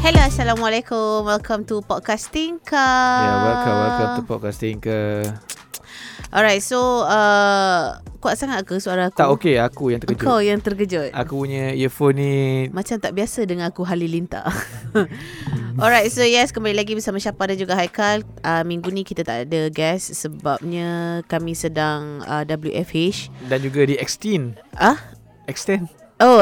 Hello, Assalamualaikum. Welcome to Podcasting Ka. Yeah, welcome, welcome to podcasting ke. Alright, so uh, kuat sangat ke suara aku? Tak okey, aku yang terkejut. Kau yang terkejut. Aku punya earphone ni Macam tak biasa dengan aku halilintar. Alright, so yes, kembali lagi bersama Syapa dan juga Haikal. Uh, minggu ni kita tak ada guest sebabnya kami sedang uh, WFH. dan juga di extend. Ah? Extend. Oh,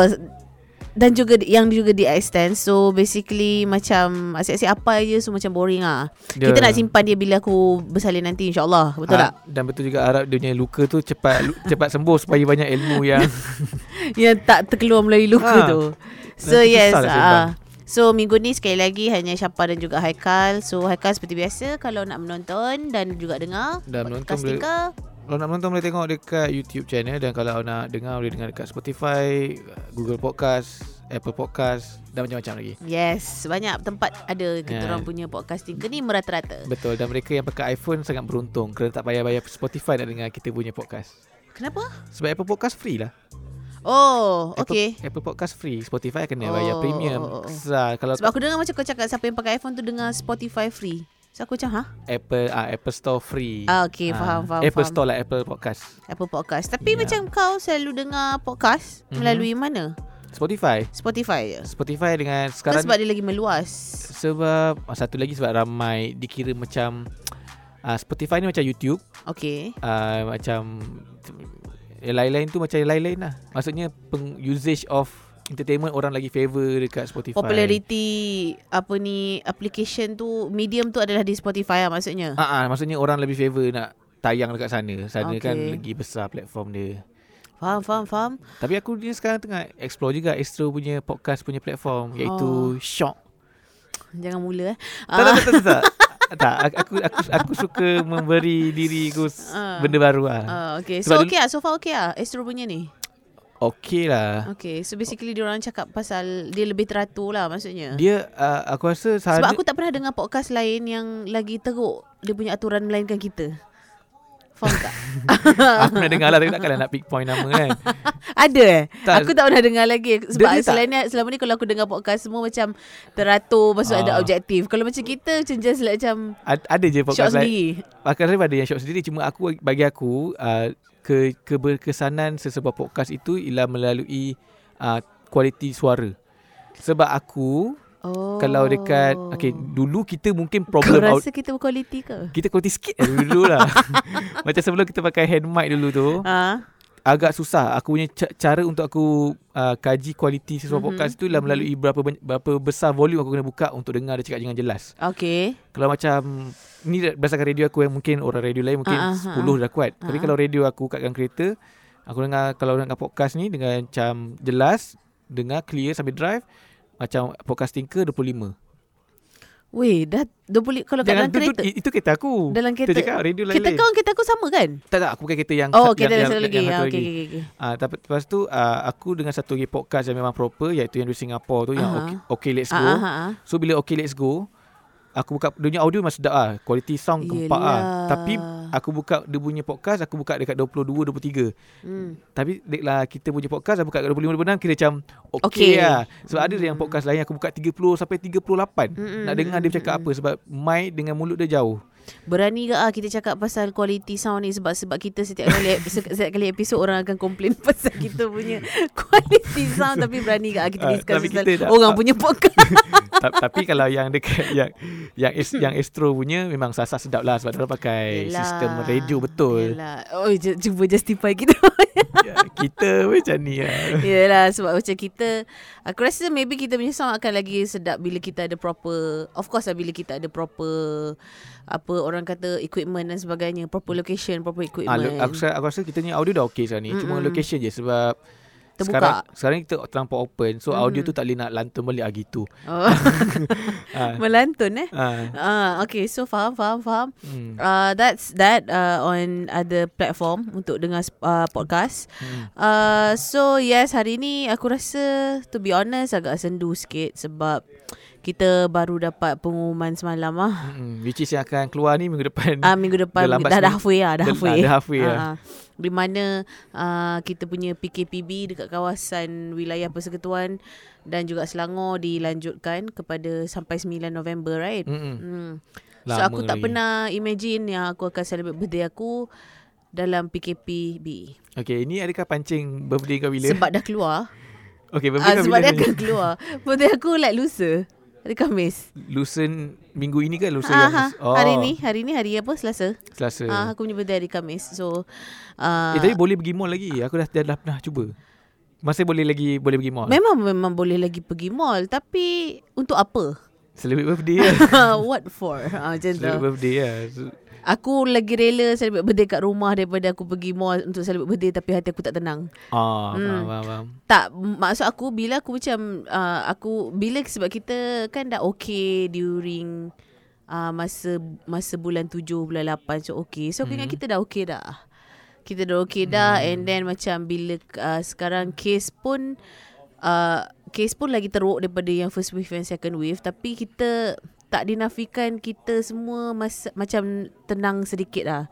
dan juga yang juga di extend So basically macam asyik-asyik apa je So macam boring lah Dia- Kita nak simpan dia bila aku bersalin nanti insyaAllah Betul tak? Ah, Dan betul juga harap dia punya luka tu cepat cepat sembuh supaya banyak ilmu yang Yang tak terkeluar melalui luka Ha. tu So Nanti yes ah. So minggu ni sekali lagi hanya Syapa dan juga Haikal So Haikal seperti biasa Kalau nak menonton dan juga dengar Dan menonton podcasting boleh- kalau nak menonton boleh tengok dekat YouTube channel dan kalau nak dengar boleh dengar dekat Spotify, Google Podcast, Apple Podcast dan macam-macam lagi. Yes Banyak tempat ada Kita Ya. orang punya podcasting ke ni merata-rata Betul dan mereka yang pakai iPhone sangat beruntung kerana tak payah bayar Spotify nak dengar kita punya podcast. Kenapa? Sebab Apple Podcast free lah. Oh Apple, okay Apple Podcast free, Spotify kena Oh, bayar premium. oh, oh, oh. Kesal kalau Sebab aku dengar macam kau cakap Siapa yang pakai iPhone tu Dengar Spotify free So aku macam ha? Apple ah Apple Store free. Ah, okay, faham, faham, Apple faham. Store lah Apple Podcast. Apple Podcast Tapi Ya. macam kau selalu dengar podcast Mhm. Melalui mana? Spotify. Spotify je Spotify dengan Kan sekarang sebab dia lagi meluas sebab ah, satu lagi sebab ramai dikira macam ah Spotify ni macam YouTube, Okay ah macam yang lain-lain tu macam yang lain-lain lah. Maksudnya peng usage of entertainment orang lagi favor dekat Spotify. Popularity Apa ni Application tu Medium tu adalah di Spotify lah maksudnya Ah, ah maksudnya orang lebih favor nak tayang dekat sana. Sana Okay. kan lagi besar platform dia. Faham faham faham Tapi aku ni sekarang tengah explore juga Astro punya podcast punya platform iaitu Oh. Shock. Jangan mula eh Tak, tak, tak, tak, tak. tak, aku aku aku suka memberi diri aku s- Ah. benda baru lah. Ah, Okay So Sebab okay lah So far okay lah Astro punya ni Okey lah. Okay So basically dia orang cakap pasal Dia lebih teratur lah maksudnya Dia uh, aku rasa Sebab aku tak pernah dengar podcast lain yang lagi teruk dia punya aturan melainkan kita. Faham tak? aku nak dengar lah tapi takkanlah nak pick point nama kan. Ada eh? Tak. Aku tak pernah dengar lagi. Sebab dia selain ni, selama ni kalau aku dengar podcast semua macam teratur, maksud ada Ah. objektif. Kalau macam kita macam just like macam Ad, ada je podcast lain. sendiri. Akan ada yang shot sendiri cuma aku bagi aku uh, ke keberkesanan sesebuah podcast itu ialah melalui uh, kualiti suara. Sebab aku Oh. kalau dekat okay dulu kita mungkin Kau problem out, rasa kita berkualiti ke? kita kualiti sikit dulu lah. Macam sebelum kita pakai hand mic dulu tu Ha? Agak susah aku punya ca- cara untuk aku uh, kaji kualiti sesuatu Mhm. mm-hmm. podcast tu ialah melalui berapa banyak, berapa besar volume aku kena buka untuk dengar dia cakap dengan jelas. Okay. Kalau macam ni berdasarkan radio aku yang mungkin orang radio lain mungkin Ah, ah, uh, 10 dah kuat. Ah, Tapi ah. kalau radio aku katkan kereta aku dengar kalau dengar podcast ni dengan macam jelas dengar clear sambil drive macam podcasting ke 25. Weh, dah 20 kalau kat dalam kereta. tu, itu kereta aku. dalam Kita kereta. cakap radio Kereta lain-lain. kau kereta aku sama kan? Tak tak aku pakai kereta yang Oh, kereta yang, lagi. yang satu okay, lagi. okay, okay. Tapi lepas tu uh, aku dengan satu lagi podcast yang memang proper iaitu yang di Singapura tu yang okay, okay let's Ah, go. ah, ah, ah. So bila okay let's go aku buka dia punya audio memang sedap ah. Quality sound gempak ah. Yelah. Tapi aku buka dia punya podcast aku buka dekat 22 23. Hmm. Tapi deklah kita punya podcast aku buka dekat 25 26 kira macam okay, Okay. lah. Sebab ada Hmm. yang podcast lain aku buka 30 sampai 38. Mm-mm, Nak dengar dia cakap mm-mm. apa sebab mic dengan mulut dia jauh. Berani ke ah kita cakap pasal quality sound ni sebab sebab kita setiap kali setiap kali episod orang akan komplain pasal kita punya quality sound tapi berani ke ah kita Ah, discuss pasal kita tak- orang ah. punya podcast. Ta- tapi kalau yang dekat yang yang es, yang Astro punya memang sasa sedap lah sebab dia pakai Yelah. sistem radio betul. Yelah. Oh cuba justify kita. ya, kita macam ni lah. Yelah sebab macam kita aku rasa maybe kita punya sound akan lagi sedap bila kita ada proper of course lah bila kita ada proper apa orang kata equipment dan sebagainya proper location proper Ah, equipment. lo, aku, rasa- aku rasa kita ni audio dah okey sekarang ni. Cuma Mm-mm. location je sebab Terbuka. sekarang sekarang kita terlampau open. So Mhm. audio tu tak boleh nak lantun balik ah gitu. oh. Ah. Melantun eh. ah. Ah okay so faham faham faham. Hmm. Uh, that's that uh, on other platform untuk dengar uh, podcast. Hmm. Uh, so yes hari ni aku rasa to be honest agak sendu sikit sebab kita baru dapat pengumuman semalam ah. Mm-mm. Which is yang akan keluar ni minggu depan. Ah minggu depan Dah dah, dah halfway lah, dah Dah- halfway. dah halfway lah. Ah, di mana uh, kita punya PKPB dekat kawasan wilayah Persekutuan dan juga Selangor dilanjutkan kepada sampai 9 November right. Hmm. So Lama aku tak lagi. pernah imagine yang aku akan celebrate birthday aku dalam PKPB. Okay, ni adakah pancing birthday kau bila? Sebab dah keluar. okay, birthday Ah, kau sebab bila ni? akan keluar. Birthday aku like lusa. Hari Khamis. Lusen minggu ini lusa Ah, yang ha, oh, hari ni, hari ni hari apa? Selasa. Selasa. Ah, aku punya birthday hari Khamis. So uh, eh, tapi boleh pergi mall lagi. Aku dah, dah, dah pernah cuba. Masih boleh lagi boleh pergi mall. memang memang boleh lagi pergi mall tapi untuk apa? Celebrate birthday lah. What for? Ah, macam tu. Celebrate birthday lah. Aku lagi rela celebrate birthday kat rumah daripada aku pergi mall untuk celebrate birthday tapi hati aku tak tenang. ah, Hmm. faham, faham, faham. Tak maksud aku bila aku macam uh, aku bila sebab kita kan dah okay during uh, masa masa bulan 7 bulan 8 so okay. So aku ingat Hmm. kita dah okay dah. Kita dah okay dah and then macam bila uh, sekarang case pun uh, case pun lagi teruk daripada yang first wave and second wave tapi kita tak dinafikan kita semua masa, macam tenang sedikit lah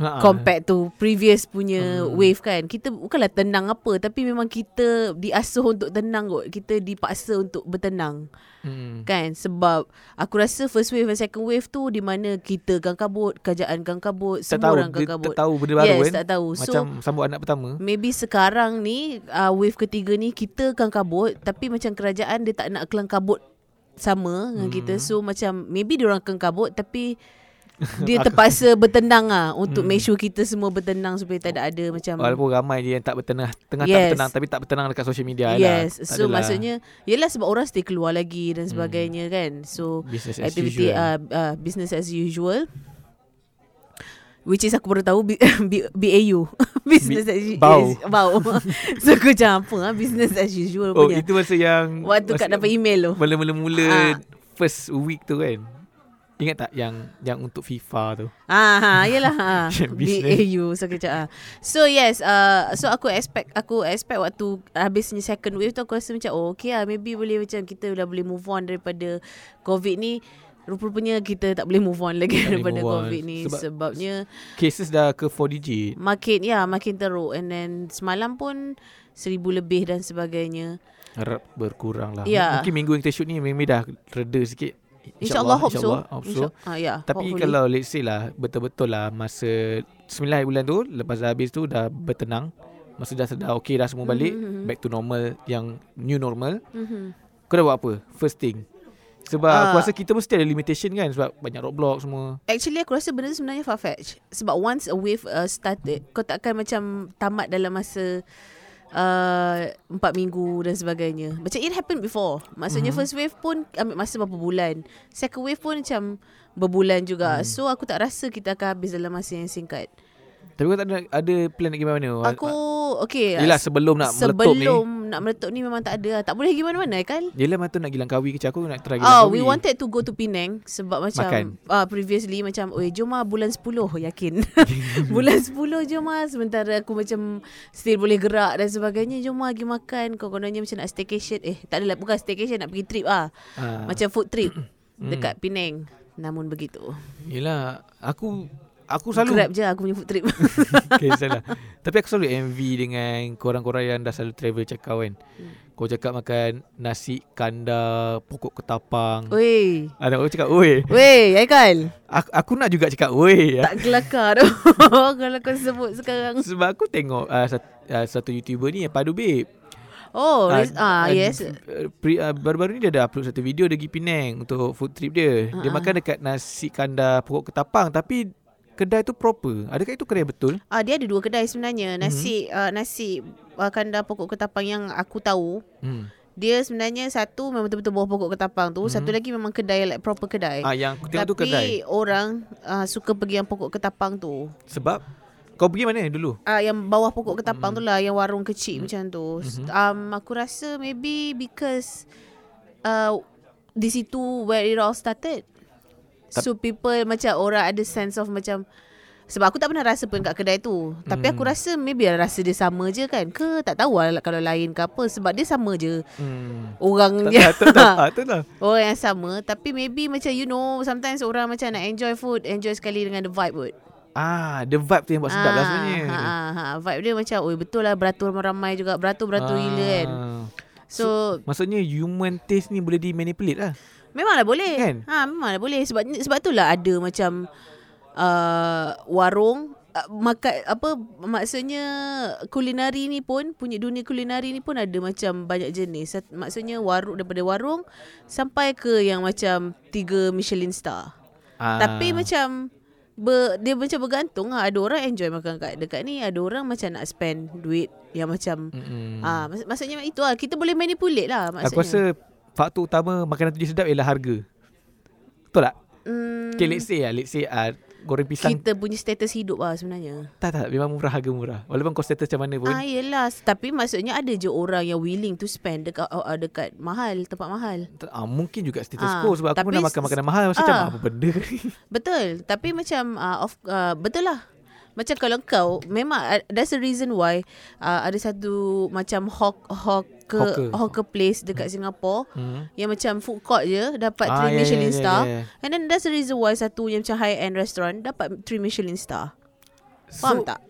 Ha, compared to previous punya Hmm. wave kan. Kita bukanlah tenang apa tapi memang kita diasuh untuk tenang kot. Kita dipaksa untuk bertenang Hmm. kan sebab aku rasa first wave dan second wave tu di mana kita gang kabut, kerajaan gang kabut, Tak semua tahu, orang gang kabut. tak tahu benda baru yes, kan. tak tahu. Macam so sambut anak pertama. maybe sekarang ni uh, wave ketiga ni kita gang kabut tapi macam kerajaan dia tak nak kelang kabut sama dengan Hmm. kita. So macam maybe dia orang kelang kabut tapi dia terpaksa bertenang ah untuk Hmm. make sure kita semua bertenang supaya tak ada ada macam Walaupun ramai je yang tak bertenang Tengah tak Yes. bertenang Tapi tak bertenang dekat social media Yes. lah Tak So adalah maksudnya Yelah sebab orang stay keluar lagi Dan Hmm. sebagainya kan So Business as Activity uh, uh, Business as usual Which is aku baru tahu B, B, BAU Business as usual bau. Bau So aku macam apa ha? Business as usual Oh punya itu masa yang Waktu kat masa dapat email tu Mula-mula-mula Ah. First week tu kan Ingat tak yang Yang untuk FIFA tu Ah, ha, yelah ha. BAU so ah. So yes, uh, so aku expect aku expect waktu habisnya second wave tu aku rasa macam oh okay lah maybe boleh macam kita dah boleh move on daripada COVID ni. Rupa-rupanya kita tak boleh move on lagi Tak daripada move on. COVID ni Sebab- sebabnya Cases dah ke 4 digit makin ya makin teruk and then semalam pun seribu lebih dan sebagainya. Harap berkurang lah Ya. Mungkin minggu yang kita shoot ni Maybe dah reda sikit InsyaAllah hope so. InsyaAllah hope so Insya- ah, ya, Tapi hopefully. kalau let's say lah Betul-betul lah Masa 9 hari bulan tu Lepas dah habis tu Dah bertenang Masa dah dah okay dah semua balik Mhm. Back to normal Yang new normal Mhm. Kau dah buat apa? First thing Sebab Ah. aku rasa kita mesti ada limitation kan Sebab banyak roadblock semua. Actually aku rasa benda tu sebenarnya far-fetched. Sebab once a wave uh, started Kau takkan macam tamat dalam masa uh, Empat minggu dan sebagainya. Macam it happened before. Maksudnya Mhm. first wave pun ambil masa berapa bulan. Second wave pun macam berbulan juga. Hmm. So aku tak rasa kita akan habis dalam masa yang singkat Tapi kau tak ada, ada plan nak pergi mana-mana Aku okay Yelah sebelum nak meletup ni Sebelum nak meletup ni memang tak ada Tak boleh pergi mana-mana kan Yelah macam tu nak gila Langkawi ke Aku nak try gila Oh, Langkawi we wanted to go to Penang sebab macam Makan. uh, previously macam oi jom ah bulan 10 yakin. bulan 10 jom ah sementara aku macam still boleh gerak dan sebagainya jom ah pergi makan. Kau kononnya macam nak staycation. Eh, tak adalah bukan staycation nak pergi trip ah. Ah, Macam food trip Hmm. dekat Penang. Namun begitu. Yelah Aku Aku selalu Grab je aku punya food trip. okay, salah. Tapi aku selalu envy dengan korang-korang yang dah selalu travel cakap kan. Hmm. Kau cakap makan nasi kandar, pokok ketapang. Oi. Ada orang cakap, oi. Weh, Aikal. Aku, aku nak juga cakap, oi. Tak kelakar tu. Kalau kau sebut sekarang. Sebab aku tengok uh, satu, uh, satu YouTuber ni yang padu babe. Oh, Ah, res- ah, ah, yes. uh, pre, uh, baru-baru ni dia ada upload satu video dia pergi Penang untuk food trip dia. Dia Ah, makan dekat nasi kandar pokok ketapang tapi kedai tu proper. Adakah itu kedai betul? Ah dia ada dua kedai sebenarnya. Mhm. Nasi mm-hmm. uh, nasi uh, kandar pokok ketapang yang aku tahu. Hmm. Dia sebenarnya satu memang betul-betul bawah pokok ketapang tu. Mm-hmm. Satu lagi memang kedai like proper kedai. Ah yang aku tengok Tapi tu kedai. orang uh, suka pergi yang pokok ketapang tu. Sebab kau pergi mana dulu? Ah uh, yang bawah pokok ketapang Mhm. tu lah yang warung kecil macam tu. Mhm. Um aku rasa maybe because uh di situ where it all started. Tap- So people macam orang ada sense of macam Sebab aku tak pernah rasa pun kat kedai tu. Tapi aku Hmm. rasa maybe lah rasa dia sama je kan. Ke tak tahu lah kalau lain ke apa. Sebab dia sama je. Hmm. Orang Tak, dia. tak, tak, tak, tak. Orang yang sama. Tapi maybe macam you know. Sometimes orang macam nak enjoy food. Enjoy sekali dengan the vibe kot. Ah, the vibe tu yang buat sedap lah Ah, sebenarnya. Ha, ha, ha. Vibe dia macam, oi betul lah beratur ramai juga. Beratur-beratur Ah. gila kan. So, Maksudnya human taste ni boleh dimanipulate lah. Memanglah boleh. Kan? Ha, memanglah boleh. Sebab sebab itulah ada macam uh, warung uh, makan apa maksudnya kulinari ni pun punya dunia kulinari ni pun ada macam banyak jenis. Maksudnya warung daripada warung sampai ke yang macam tiga Michelin star. Ah. Tapi macam ber, dia macam bergantung lah. Ada orang enjoy makan kat dekat ni, ada orang macam nak spend duit yang macam Mm-mm. ah mak- maksudnya itu lah kita boleh manipulate lah maksudnya. Aku rasa faktor utama makanan tu jadi sedap ialah harga. Betul tak? hmm, Okay, let's say lah. Let's say uh, goreng pisang. kita punya status hidup lah sebenarnya. Tak, tak. Memang murah, harga murah. Walaupun kau status macam mana pun. Ah yelah Tapi maksudnya ada je orang yang willing to spend dekat uh, dekat mahal, tempat mahal. Ah, mungkin juga status Ah, quo sebab aku tapi pernah makan makanan mahal macam ah. apa benda. Betul. Tapi macam uh, of uh, betul lah. Macam kalau kau memang that's the reason why uh, ada satu macam hawk hawker Hawker. hawker, hawker place dekat Singapore Hmm. yang macam food court je dapat Ah, 3 ya, ya, Michelin ya, star. ya. And then that's the reason why satu yang macam high end restaurant dapat 3 Michelin star. Faham So, tak?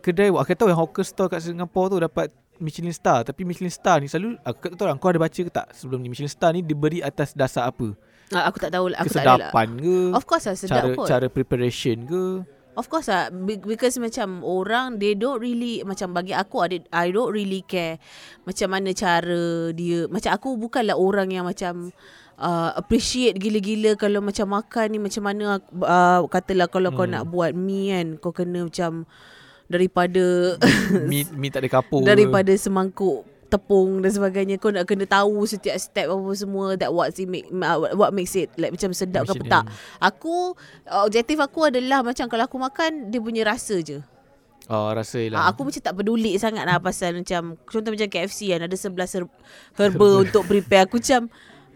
kedai aku tahu yang hawker store kat Singapore tu dapat Michelin star tapi Michelin star ni selalu aku tak tahu lah kau ada baca ke tak sebelum ni Michelin star ni diberi atas dasar apa? Uh, aku tak tahu lah. Aku tak ada lah. Kesedapan ke? Of course lah sedap cara kot. cara preparation ke? Of course lah be- Because macam Orang They don't really Macam bagi aku ada I don't really care Macam mana cara Dia Macam aku bukanlah orang yang macam uh, Appreciate gila-gila Kalau macam makan ni Macam mana uh, Katalah kalau hmm. kau nak buat mie kan Kau kena macam Daripada Mi mi tak ada kapur. Daripada semangkuk tepung dan sebagainya. Kau nak kena tahu setiap step apa semua that what it make what makes it like macam sedap ke tak. Aku objektif aku adalah macam kalau aku makan dia punya rasa je. Oh, rasa lah. aku macam tak peduli sangat lah pasal macam contoh macam KFC kan ada 11 her- herba untuk prepare. Aku macam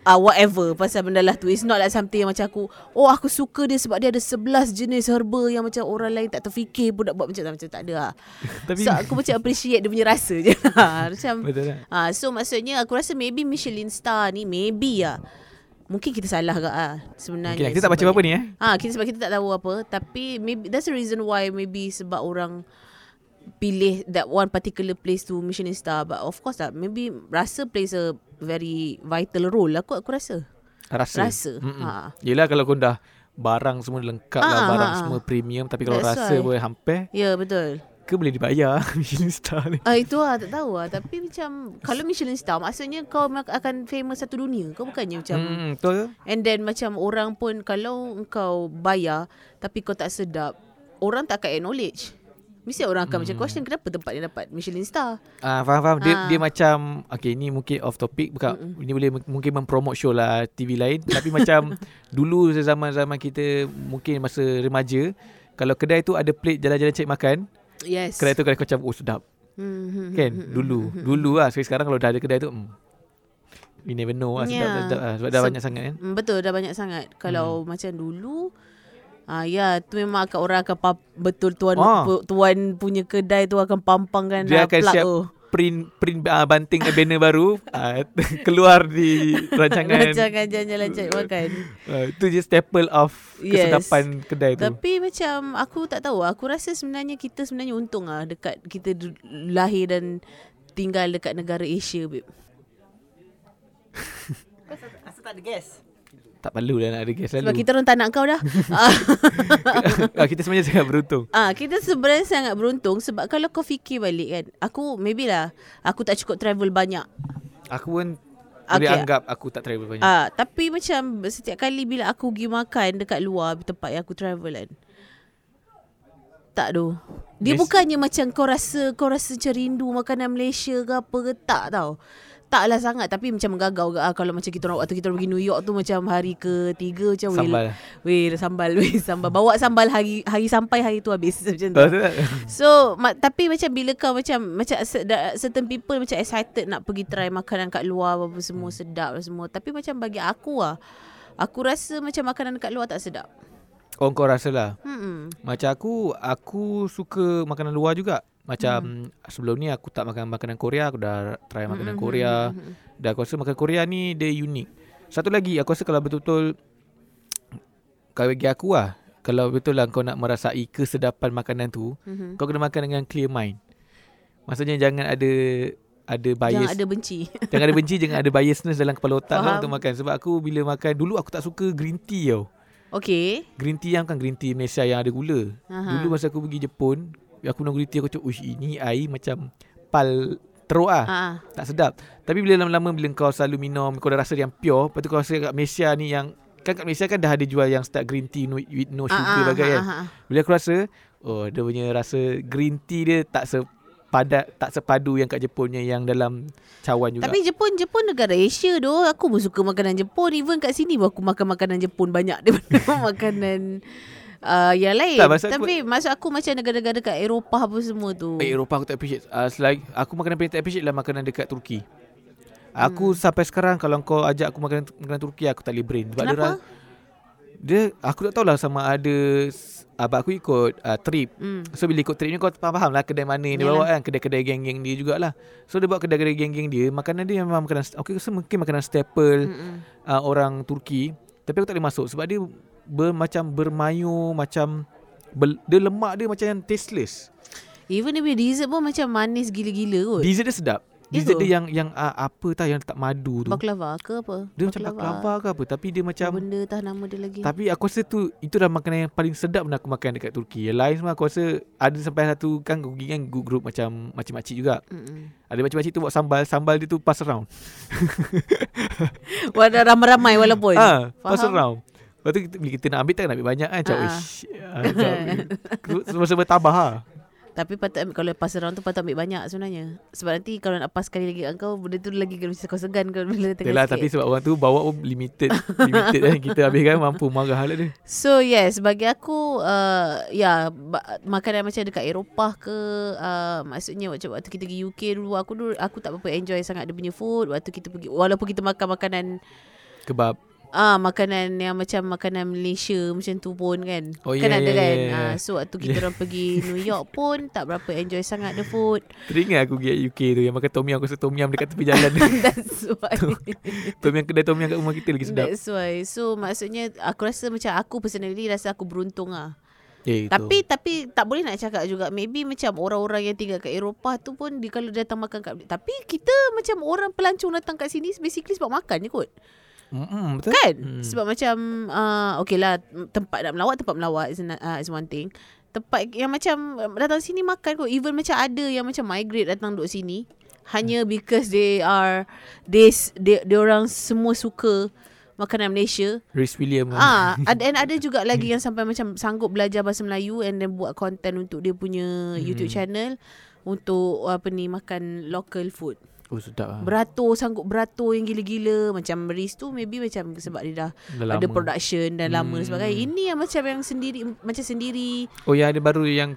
uh, whatever pasal benda lah tu it's not like something yang macam aku oh aku suka dia sebab dia ada 11 jenis herba yang macam orang lain tak terfikir pun nak buat macam tu macam tak ada lah. Tapi so aku macam appreciate dia punya rasa je lah. macam betul tak? Ah, so maksudnya aku rasa maybe Michelin star ni maybe lah. Mungkin kita salah ke ah sebenarnya. Okay, kita tak baca apa-apa ni eh. Ah, kita sebab kita tak tahu apa tapi maybe that's the reason why maybe sebab orang pilih that one particular place to Michelin star but of course lah maybe rasa plays a very vital role lah aku aku rasa. Rasa. Rasa. Mm-mm. Ha. Yelah kalau kau dah barang semua lengkap lah, Ah, barang ah, ah. semua premium tapi kalau That's rasa why. pun hampir Ya betul. ke boleh dibayar Michelin star ni. Ah itu lah tak tahu lah tapi macam kalau Michelin star maksudnya kau akan famous satu dunia. Kau bukannya macam Hmm, betul ke? And then macam orang pun kalau kau bayar tapi kau tak sedap, orang tak akan acknowledge. Mesti orang akan hmm. macam question kenapa tempat ni dapat Michelin star. Ah faham faham dia Ah. dia macam okay ni mungkin off topic bukan Mm-mm. ini boleh mungkin mempromote show lah TV lain tapi macam dulu zaman-zaman kita mungkin masa remaja kalau kedai tu ada plate jalan-jalan cari makan Yes. kedai tu kadang macam oh sedap Hmm, hmm, kan hmm, hmm, dulu hmm, hmm. dulu lah Sekali sekarang kalau dah ada kedai tu hmm, we never know lah sedap Yeah. sedap lah sebab dah Se- banyak sangat kan Hmm, betul dah banyak sangat. Kalau macam dulu Ah ya, tu memang akan orang akan pam, betul tuan Ah. pu, tuan punya kedai tu akan pampangkan Dia ah, akan plug siap tu. print print uh, banting banner baru uh, keluar di rancangan Rancangan jalan-jalan cari makan. uh, itu je staple of Yes. kesedapan kedai tu Tapi macam aku tak tahu. Aku rasa sebenarnya kita sebenarnya untung lah dekat kita du- lahir dan tinggal dekat negara Asia, babe. Asal tak ada gas tak perlu lah nak ada guest Sebab lalu kita orang tak nak kau dah. Ah, kita sebenarnya sangat beruntung ah, kita sebenarnya sangat beruntung sebab kalau kau fikir balik kan. Aku maybe lah aku tak cukup travel banyak. aku pun boleh Okay. anggap aku tak travel banyak Ah, tapi macam setiap kali bila aku pergi makan dekat luar tempat yang aku travel kan. Tak tu. Dia Yes. bukannya macam kau rasa kau rasa macam rindu makanan Malaysia ke apa ke tak tau. Taklah sangat tapi macam menggagau ke ah, kalau macam kita orang waktu kita orang pergi New York tu macam hari ketiga macam weh, sambal Weh sambal weh sambal bawa sambal hari hari sampai hari tu habis macam tu. So ma- tapi macam bila kau macam macam certain people macam excited nak pergi try makanan kat luar apa semua sedap lah semua. Tapi macam bagi aku lah aku rasa macam makanan kat luar tak sedap. Oh kau rasa lah Hmm. Macam aku Aku suka makanan luar juga Macam hmm. Sebelum ni aku tak makan makanan Korea Aku dah try makanan Hmm, Korea hmm, hmm, hmm. Dan aku rasa makanan Korea ni Dia unik Satu lagi Aku rasa kalau betul-betul Kalau bagi aku lah Kalau betul lah kau nak merasai Kesedapan makanan tu Hmm. Kau kena makan dengan clear mind Maksudnya jangan ada Ada bias Jangan ada benci. Jangan ada benci Jangan ada biasness Dalam kepala otak kau untuk makan Sebab aku bila makan Dulu aku tak suka green tea tau Okay. Green tea yang kan green tea Malaysia yang ada gula Aha. Dulu masa aku pergi Jepun Aku minum green tea Aku cakap Uish ini air macam Pal Teruk Ah. Tak sedap Tapi bila lama-lama Bila kau selalu minum Kau dah rasa yang pure Lepas tu kau rasa kat Malaysia ni yang Kan kat Malaysia kan dah ada jual Yang start green tea no, With no sugar bagai ah, kan ah, ah. Bila aku rasa Oh dia punya rasa Green tea dia tak sepadat Tak sepadu yang kat Jepun Yang dalam cawan juga Tapi Jepun Jepun negara Asia doh. Aku pun suka makanan Jepun. Even kat sini pun aku makan makanan Jepun banyak daripada makanan uh, yang lain. Tak, aku- Tapi maksud aku macam negara-negara kat Eropah apa semua tu. Eh, Eropah aku tak appreciate uh, selagi, Aku makanan paling tak appreciate lah Makanan dekat Turki Aku hmm. sampai sekarang Kalau kau ajak aku makan makanan Turki Aku tak boleh brain Sebab Kenapa? dia, dia Aku tak tahulah sama ada Abang aku ikut uh, trip Hmm. So bila ikut trip ni Kau faham lah Kedai mana yang dia Yalah. bawa kan Kedai-kedai geng-geng dia jugalah So dia bawa kedai-kedai geng-geng dia Makanan dia memang makanan Aku rasa mungkin makanan staple Mm-mm. uh, Orang Turki Tapi aku tak boleh masuk Sebab dia ber, Macam bermayu Macam ber, Dia lemak dia macam yang tasteless Even dia punya dessert pun macam manis gila-gila kot. Dessert dia sedap Dessert dia yang yang uh, apa tah yang letak madu tu. Baklava ke apa? Dia macam baklava ke apa tapi dia Apa macam benda tah nama dia lagi. tapi aku rasa tu itu dah makanan yang paling sedap pernah aku makan dekat Turki. Yang lain semua aku rasa ada sampai satu kan aku pergi kan group macam makcik-makcik juga. Mm-mm. Ada makcik-makcik tu buat sambal, sambal dia tu pass around. Wadah ramai-ramai walaupun. Ah, pass around. Lepas tu kita, bila kita nak ambil tak nak ambil banyak kan Macam ah. ish Semua-semua tabah lah Tapi patut ambil, kalau pass around tu patut ambil banyak sebenarnya. Sebab nanti kalau nak pass sekali lagi kat kau, benda tu lagi kena kau segan kau bila tengah Yalah sikit. tapi sebab orang tu bawa pun limited Limited kan Kita habis kan mampu marah lah dia So yes, bagi aku uh, ya ba- makanan macam dekat Eropah ke uh, maksudnya waktu waktu kita pergi UK dulu aku dulu aku tak berapa enjoy sangat dia punya food waktu kita pergi walaupun kita makan makanan Kebab ah makanan yang macam makanan Malaysia macam tu pun kan. Oh, kan ya, ada ya, kan. ya, ya. Ah so waktu kita orang pergi New York pun tak berapa enjoy sangat the food. Teringat aku pergi UK tu Yang makan tom yum Aku rasa tom yum dekat tepi jalan That's why. Tom yum kedai tom yum kat rumah kita lagi sedap That's why. So maksudnya aku rasa macam aku personally rasa aku beruntung ah. Eh, itu. Tapi tapi tak boleh nak cakap juga maybe macam orang-orang yang tinggal kat Eropah tu pun dia kalau datang makan kat tapi kita macam orang pelancong datang kat sini basically sebab makan je kot. Mm-mm, betul Kan? Hmm. Sebab macam uh, okay lah tempat nak melawat tempat melawat is, an- uh, is one thing. Tempat yang macam uh, datang sini makan kot even macam ada yang macam migrate datang duduk sini hanya because they are they they, they orang semua suka makanan Malaysia Rhys William Ah, ada and ada juga lagi yang sampai macam sanggup belajar bahasa Melayu and then buat content untuk dia punya Hmm. YouTube channel untuk apa ni makan local food. Oh sedap lah Beratur sanggup beratur yang gila-gila macam Riz tu maybe macam sebab dia dah, Dah ada production dan lama dan Hmm. sebagainya. Ini yang macam yang sendiri macam sendiri. Oh yang ada baru yang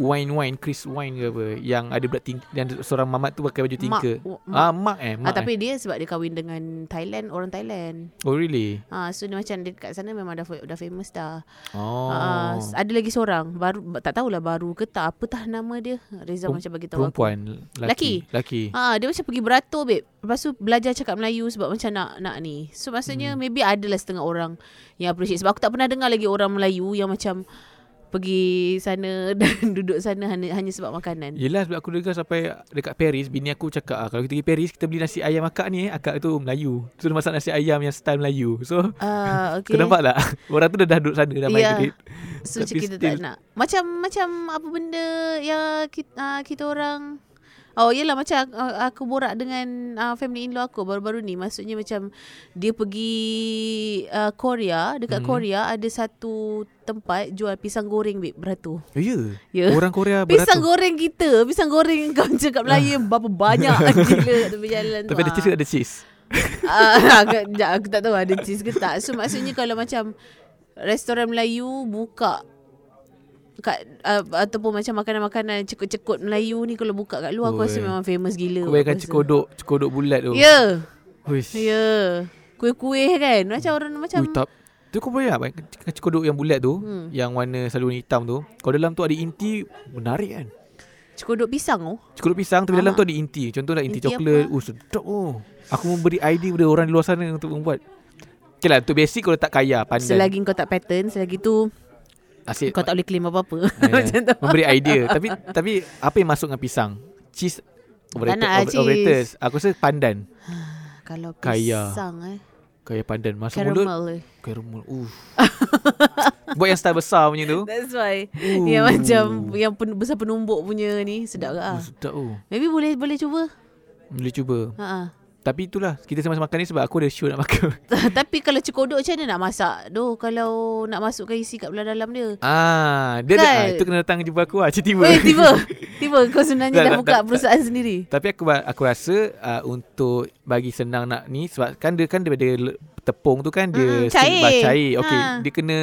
Wine Wine Chris Wine ke apa Yang ada berat tinggi Yang seorang mamat tu pakai baju tinker Mak, Ah Mak eh ah, Mak tapi eh. dia sebab dia kahwin dengan Thailand, orang Thailand. Oh really Ah, so dia macam dekat sana memang dah dah famous dah. Oh Ah, ada lagi seorang baru tak tahulah baru ke tak apa tah nama dia. Reza Perum- macam bagi tahu. Perempuan Laki? Laki Laki Ah, dia macam pergi beratur babe. Lepas tu belajar cakap Melayu sebab macam nak nak ni. So maksudnya hmm. maybe adalah setengah orang yang appreciate sebab aku tak pernah dengar lagi orang Melayu yang macam pergi sana dan duduk sana hanya hanya sebab makanan. Yelah sebab aku dengar sampai dekat Paris Bini aku cakap ah, Kalau kita pergi Paris Kita beli nasi ayam akak ni eh Akak tu Melayu So dia masak nasi ayam yang style Melayu So Ah, okay. Kau nampak tak Orang tu dah, dah duduk sana Dah Ya. migrate So Tapi kita still- tak nak. Macam macam apa benda yang kita, uh, kita orang Oh yelah macam uh, aku borak dengan uh, family in law aku baru-baru ni maksudnya macam dia pergi uh, Korea dekat Hmm. Korea ada satu tempat jual pisang goreng babe beratur. Oh ya Ya. Orang Korea Pisang beratur goreng kita Pisang goreng kau cakap Melayu Berapa banyak Gila tepi jalan tu Tapi ada ah. cheese ke tak ada cheese Ah, agak, sekejap, aku tak tahu ada cheese ke tak. So maksudnya kalau macam restoran Melayu buka kat uh, ataupun macam makanan-makanan cekut-cekut Melayu ni kalau buka kat luar aku rasa memang famous gila. Kau bayangkan aku rasa. cekodok Cekodok bulat tu Ya. Uish. Ya. Kuih-kuih kan. Macam orang macam Ui, tak, Tu kau boleh tak Kacang kodok yang bulat tu Hmm. Yang warna selalu hitam tu Kalau dalam tu ada inti Menarik kan Cekodok pisang oh. Cekodok pisang Tapi dalam Ah. tu ada inti Contohlah inti, Inti coklat apa? Oh sedap oh Aku memberi idea pada orang di luar sana Untuk membuat Okay lah Untuk basic kalau tak kaya Pandai Selagi kau tak pattern, selagi tu Asyik kau tak boleh claim apa-apa. Eh, Macam tu. Memberi idea Tapi tapi Apa yang masuk dengan pisang Cheese Overrated, nak lah over- cheese. overrated. Aku rasa pandan Kalau Kaya. pisang eh. Kaya pandan Masuk mulut eh. Caramel uh. Buat yang style besar punya tu That's why. uh. Yang macam yang pen, besar penumbuk punya ni sedap ke uh, ah. Sedap oh. Maybe boleh boleh cuba. Boleh cuba Ha. Tapi itulah Kita sama makan ni Sebab aku ada show nak makan Tapi kalau cekodok macam mana nak masak? Doh kalau nak masukkan isi kat belah dalam dia. Ah, dia Kan? ada, ah, itu kena datang jumpa aku lah. Tiba-tiba. Weh tiba. Tiba kau sebenarnya dah tak, buka tak, perusahaan sendiri. Tapi aku aku rasa uh, untuk bagi senang nak ni sebab kan dia kan daripada tepung tu kan dia Mm, cair. cair. Okey, Ha. dia kena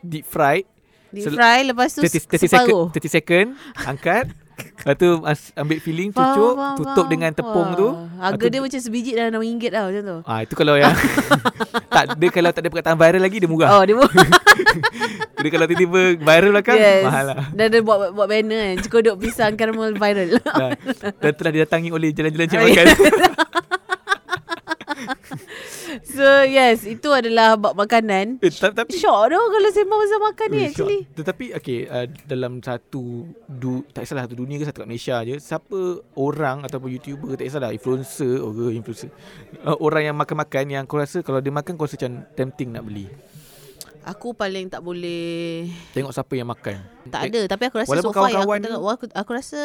deep fried Deep fry lepas tu 30, 30 second separuh. 30 second angkat. Lepas tu ambil filling cucuk faham, tutup faham. dengan tepung Wah, tu. Harga tu- dia macam sebiji dah RM6 lah macam tu. Ah itu kalau yang tak dia kalau tak ada perkataan viral lagi dia murah. Oh dia pun Dia kalau tiba-tiba viral belakang yes. mahal lah. Dan dia buat buat banner kan. Cekodok pisang caramel viral. Dan, dan telah didatangi oleh jalan-jalan cik Oh, makan. so yes, itu adalah bab makanan. eh, ta- tapi Syok dah kalau sembang pasal makan ni Eh, actually. Tetapi okay, uh, dalam satu du, tak kisahlah satu dunia ke satu kat Malaysia je, siapa orang ataupun YouTuber tak kisahlah influencer oh ke influencer. Uh, orang yang makan-makan yang kau rasa kalau dia makan kau rasa macam tempting nak beli. Aku paling tak boleh Tengok siapa yang makan. tak ada tapi aku rasa Walaupun so far yang aku tengok aku, aku rasa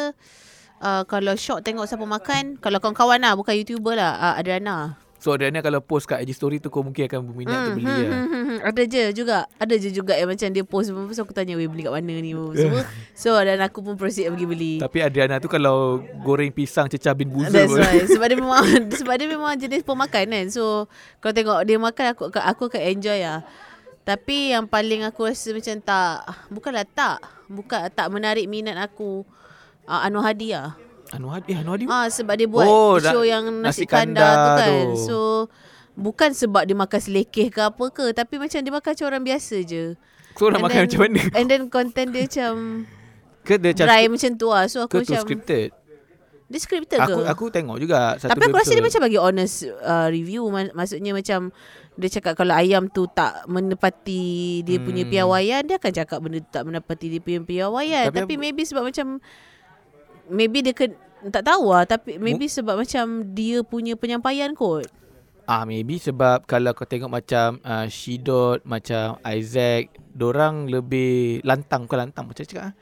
uh, kalau Syok tengok siapa makan, kalau kawan-kawan lah bukan YouTuber lah, uh, Adriana. So Adriana kalau post kat IG story tu kau mungkin akan berminat untuk beli hmm, lah. hmm, hmm. Ada je juga. Ada je juga yang macam dia post apa So aku tanya Weh beli kat mana ni? semua. So dan aku pun proceed pergi beli. Tapi Adriana tu kalau goreng pisang cecah bin buzur That's why Sebab dia memang Sebab dia memang jenis pemakan kan. So Kalau tengok dia makan Aku aku akan enjoy lah. Tapi yang paling aku rasa macam tak Bukanlah tak Bukan tak menarik minat aku uh, Anwar Hadi lah Anu Hadi, eh Anu Hadi. Ah sebab dia buat Oh, show da- yang nasi, nasi kandar, kandar tu kan. tu. So bukan sebab dia makan selekeh ke apa ke, tapi macam dia makan macam orang biasa je. Nak And makan then- macam mana? And then content dia macam Ke dia macam dry macam tu lah. So ke aku tu macam scripted? dia scripted Aku ke? aku tengok juga satu tapi aku rasa dia macam bagi honest uh, review. Ma- Maksudnya macam dia cakap kalau ayam tu tak menepati dia punya Hmm. piawaian, dia akan cakap benda tu tak menepati dia punya piawaian. Tapi Tapi, maybe sebab macam maybe dia ke, tak tahu lah tapi maybe sebab macam dia punya penyampaian kot. Ah maybe sebab kalau kau tengok macam uh, Shidot macam Isaac, dorang lebih lantang bukan lantang macam cakap ah.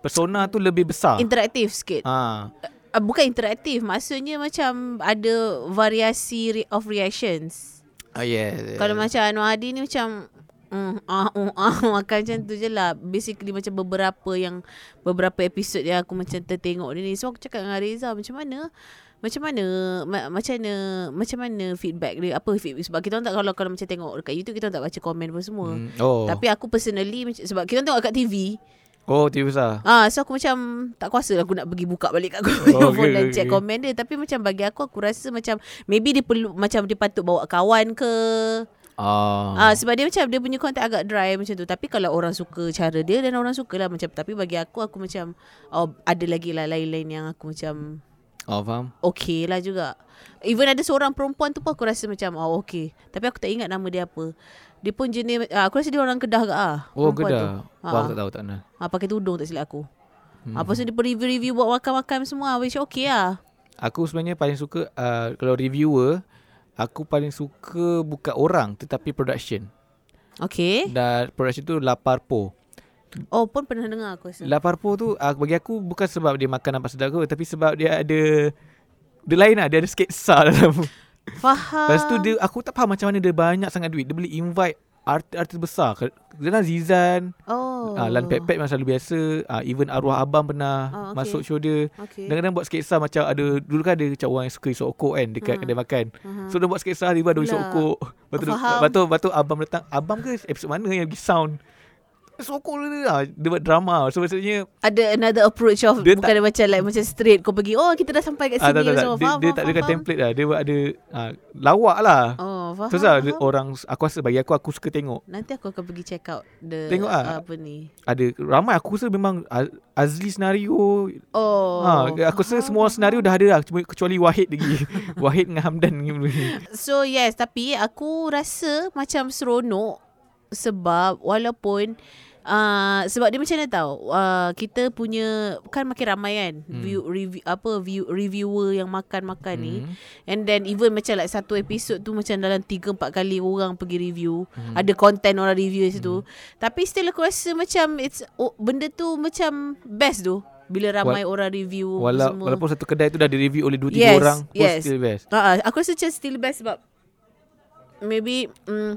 Persona tu lebih besar. Interaktif sikit. ah. Uh, bukan interaktif, maksudnya macam ada variasi of reactions. Ah yes. Kalau macam Anwar Hadi ni macam mm, ah, uh, ah, makan macam tu je lah. Basically macam beberapa yang beberapa episod yang aku macam tertengok ni. So aku cakap dengan Reza macam mana macam mana ma- macam mana macam mana feedback dia apa feedback sebab kita tak kalau kalau macam tengok dekat YouTube kita tak baca komen apa semua. Hmm, oh. Tapi aku personally sebab kita tengok kat TV oh TV besar. Ah, so aku macam tak kuasa lah aku nak pergi buka balik kat aku Oh, phone okay, dan okay, check komen dia. Tapi macam bagi aku, aku rasa macam maybe dia perlu, macam dia patut bawa kawan ke. Ah. Ah, sebab dia macam dia punya content agak dry macam tu. Tapi kalau orang suka cara dia dan orang suka lah macam. Tapi bagi aku, aku macam oh, ada lagi lah lain-lain yang aku macam Oh faham. okay lah juga. Even ada seorang perempuan tu pun aku rasa macam oh okay. Tapi aku tak ingat nama dia apa. Dia pun jenis, ah, aku rasa dia orang Kedah ke ah. Oh kedah. tu. Wah, Ah. aku tak tahu tak kenal. Ah, pakai tudung tak silap aku. Hmm. Apa so dia pun review-review buat makan-makan semua which okay lah. Aku sebenarnya paling suka uh, kalau reviewer aku paling suka bukan orang tetapi production. Okay. Dan production tu Laparpo. Oh pun pernah dengar aku rasa. Laparpo tu uh, bagi aku bukan sebab dia makan nampak sedap ke tapi sebab dia ada dia lain lah dia ada sketsa dalam. Faham. Lepas tu dia aku tak faham macam mana dia banyak sangat duit. Dia boleh invite artis-artis besar. Dia lah Zizan, Oh. uh, Lan Pet Pet memang selalu biasa. Uh, even Arwah Abang pernah Oh, okay. masuk show dia. Okay. Kadang-kadang buat sketsa macam ada dulu kan ada macam orang yang suka isok okok kan dekat Hmm. kedai makan. uh-huh. So dia buat sketsa tiba ada isok Pula. okok. Lepas tu, Oh, lepas tu, lepas tu abang datang. Abang ke episod mana yang pergi sound? Isok okok dia, lah. dia buat drama. So maksudnya ada another approach of Dia bukan macam like macam straight kau pergi oh kita dah sampai kat ah, sini tak, tak, tak. semua Dia, faham dia faham, tak ada template lah. Dia buat ada ah, lawak lah. Oh faham. Terus lah faham. orang aku rasa bagi aku aku suka tengok. Nanti aku akan pergi check out the Tengok ah. apa ni. Ada ramai aku rasa memang Az- Azli senario. Oh. ha, aku rasa semua senario dah ada lah cuma kecuali Wahid lagi. Wahid dengan Hamdan. So yes, tapi aku rasa macam seronok sebab walaupun uh, sebab dia macam mana tahu uh, kita punya kan makin ramai kan Hmm. view review apa view reviewer yang makan-makan ni Hmm. and then even macam like satu episod tu macam dalam 3 4 kali orang pergi review Hmm. ada content orang review situ tapi still aku rasa macam it's oh, benda tu macam best tu bila ramai orang review Wala, semua walaupun satu kedai tu dah di review oleh 2 3 Yes, orang yes. still best. Uh, aku rasa macam still best sebab maybe mm,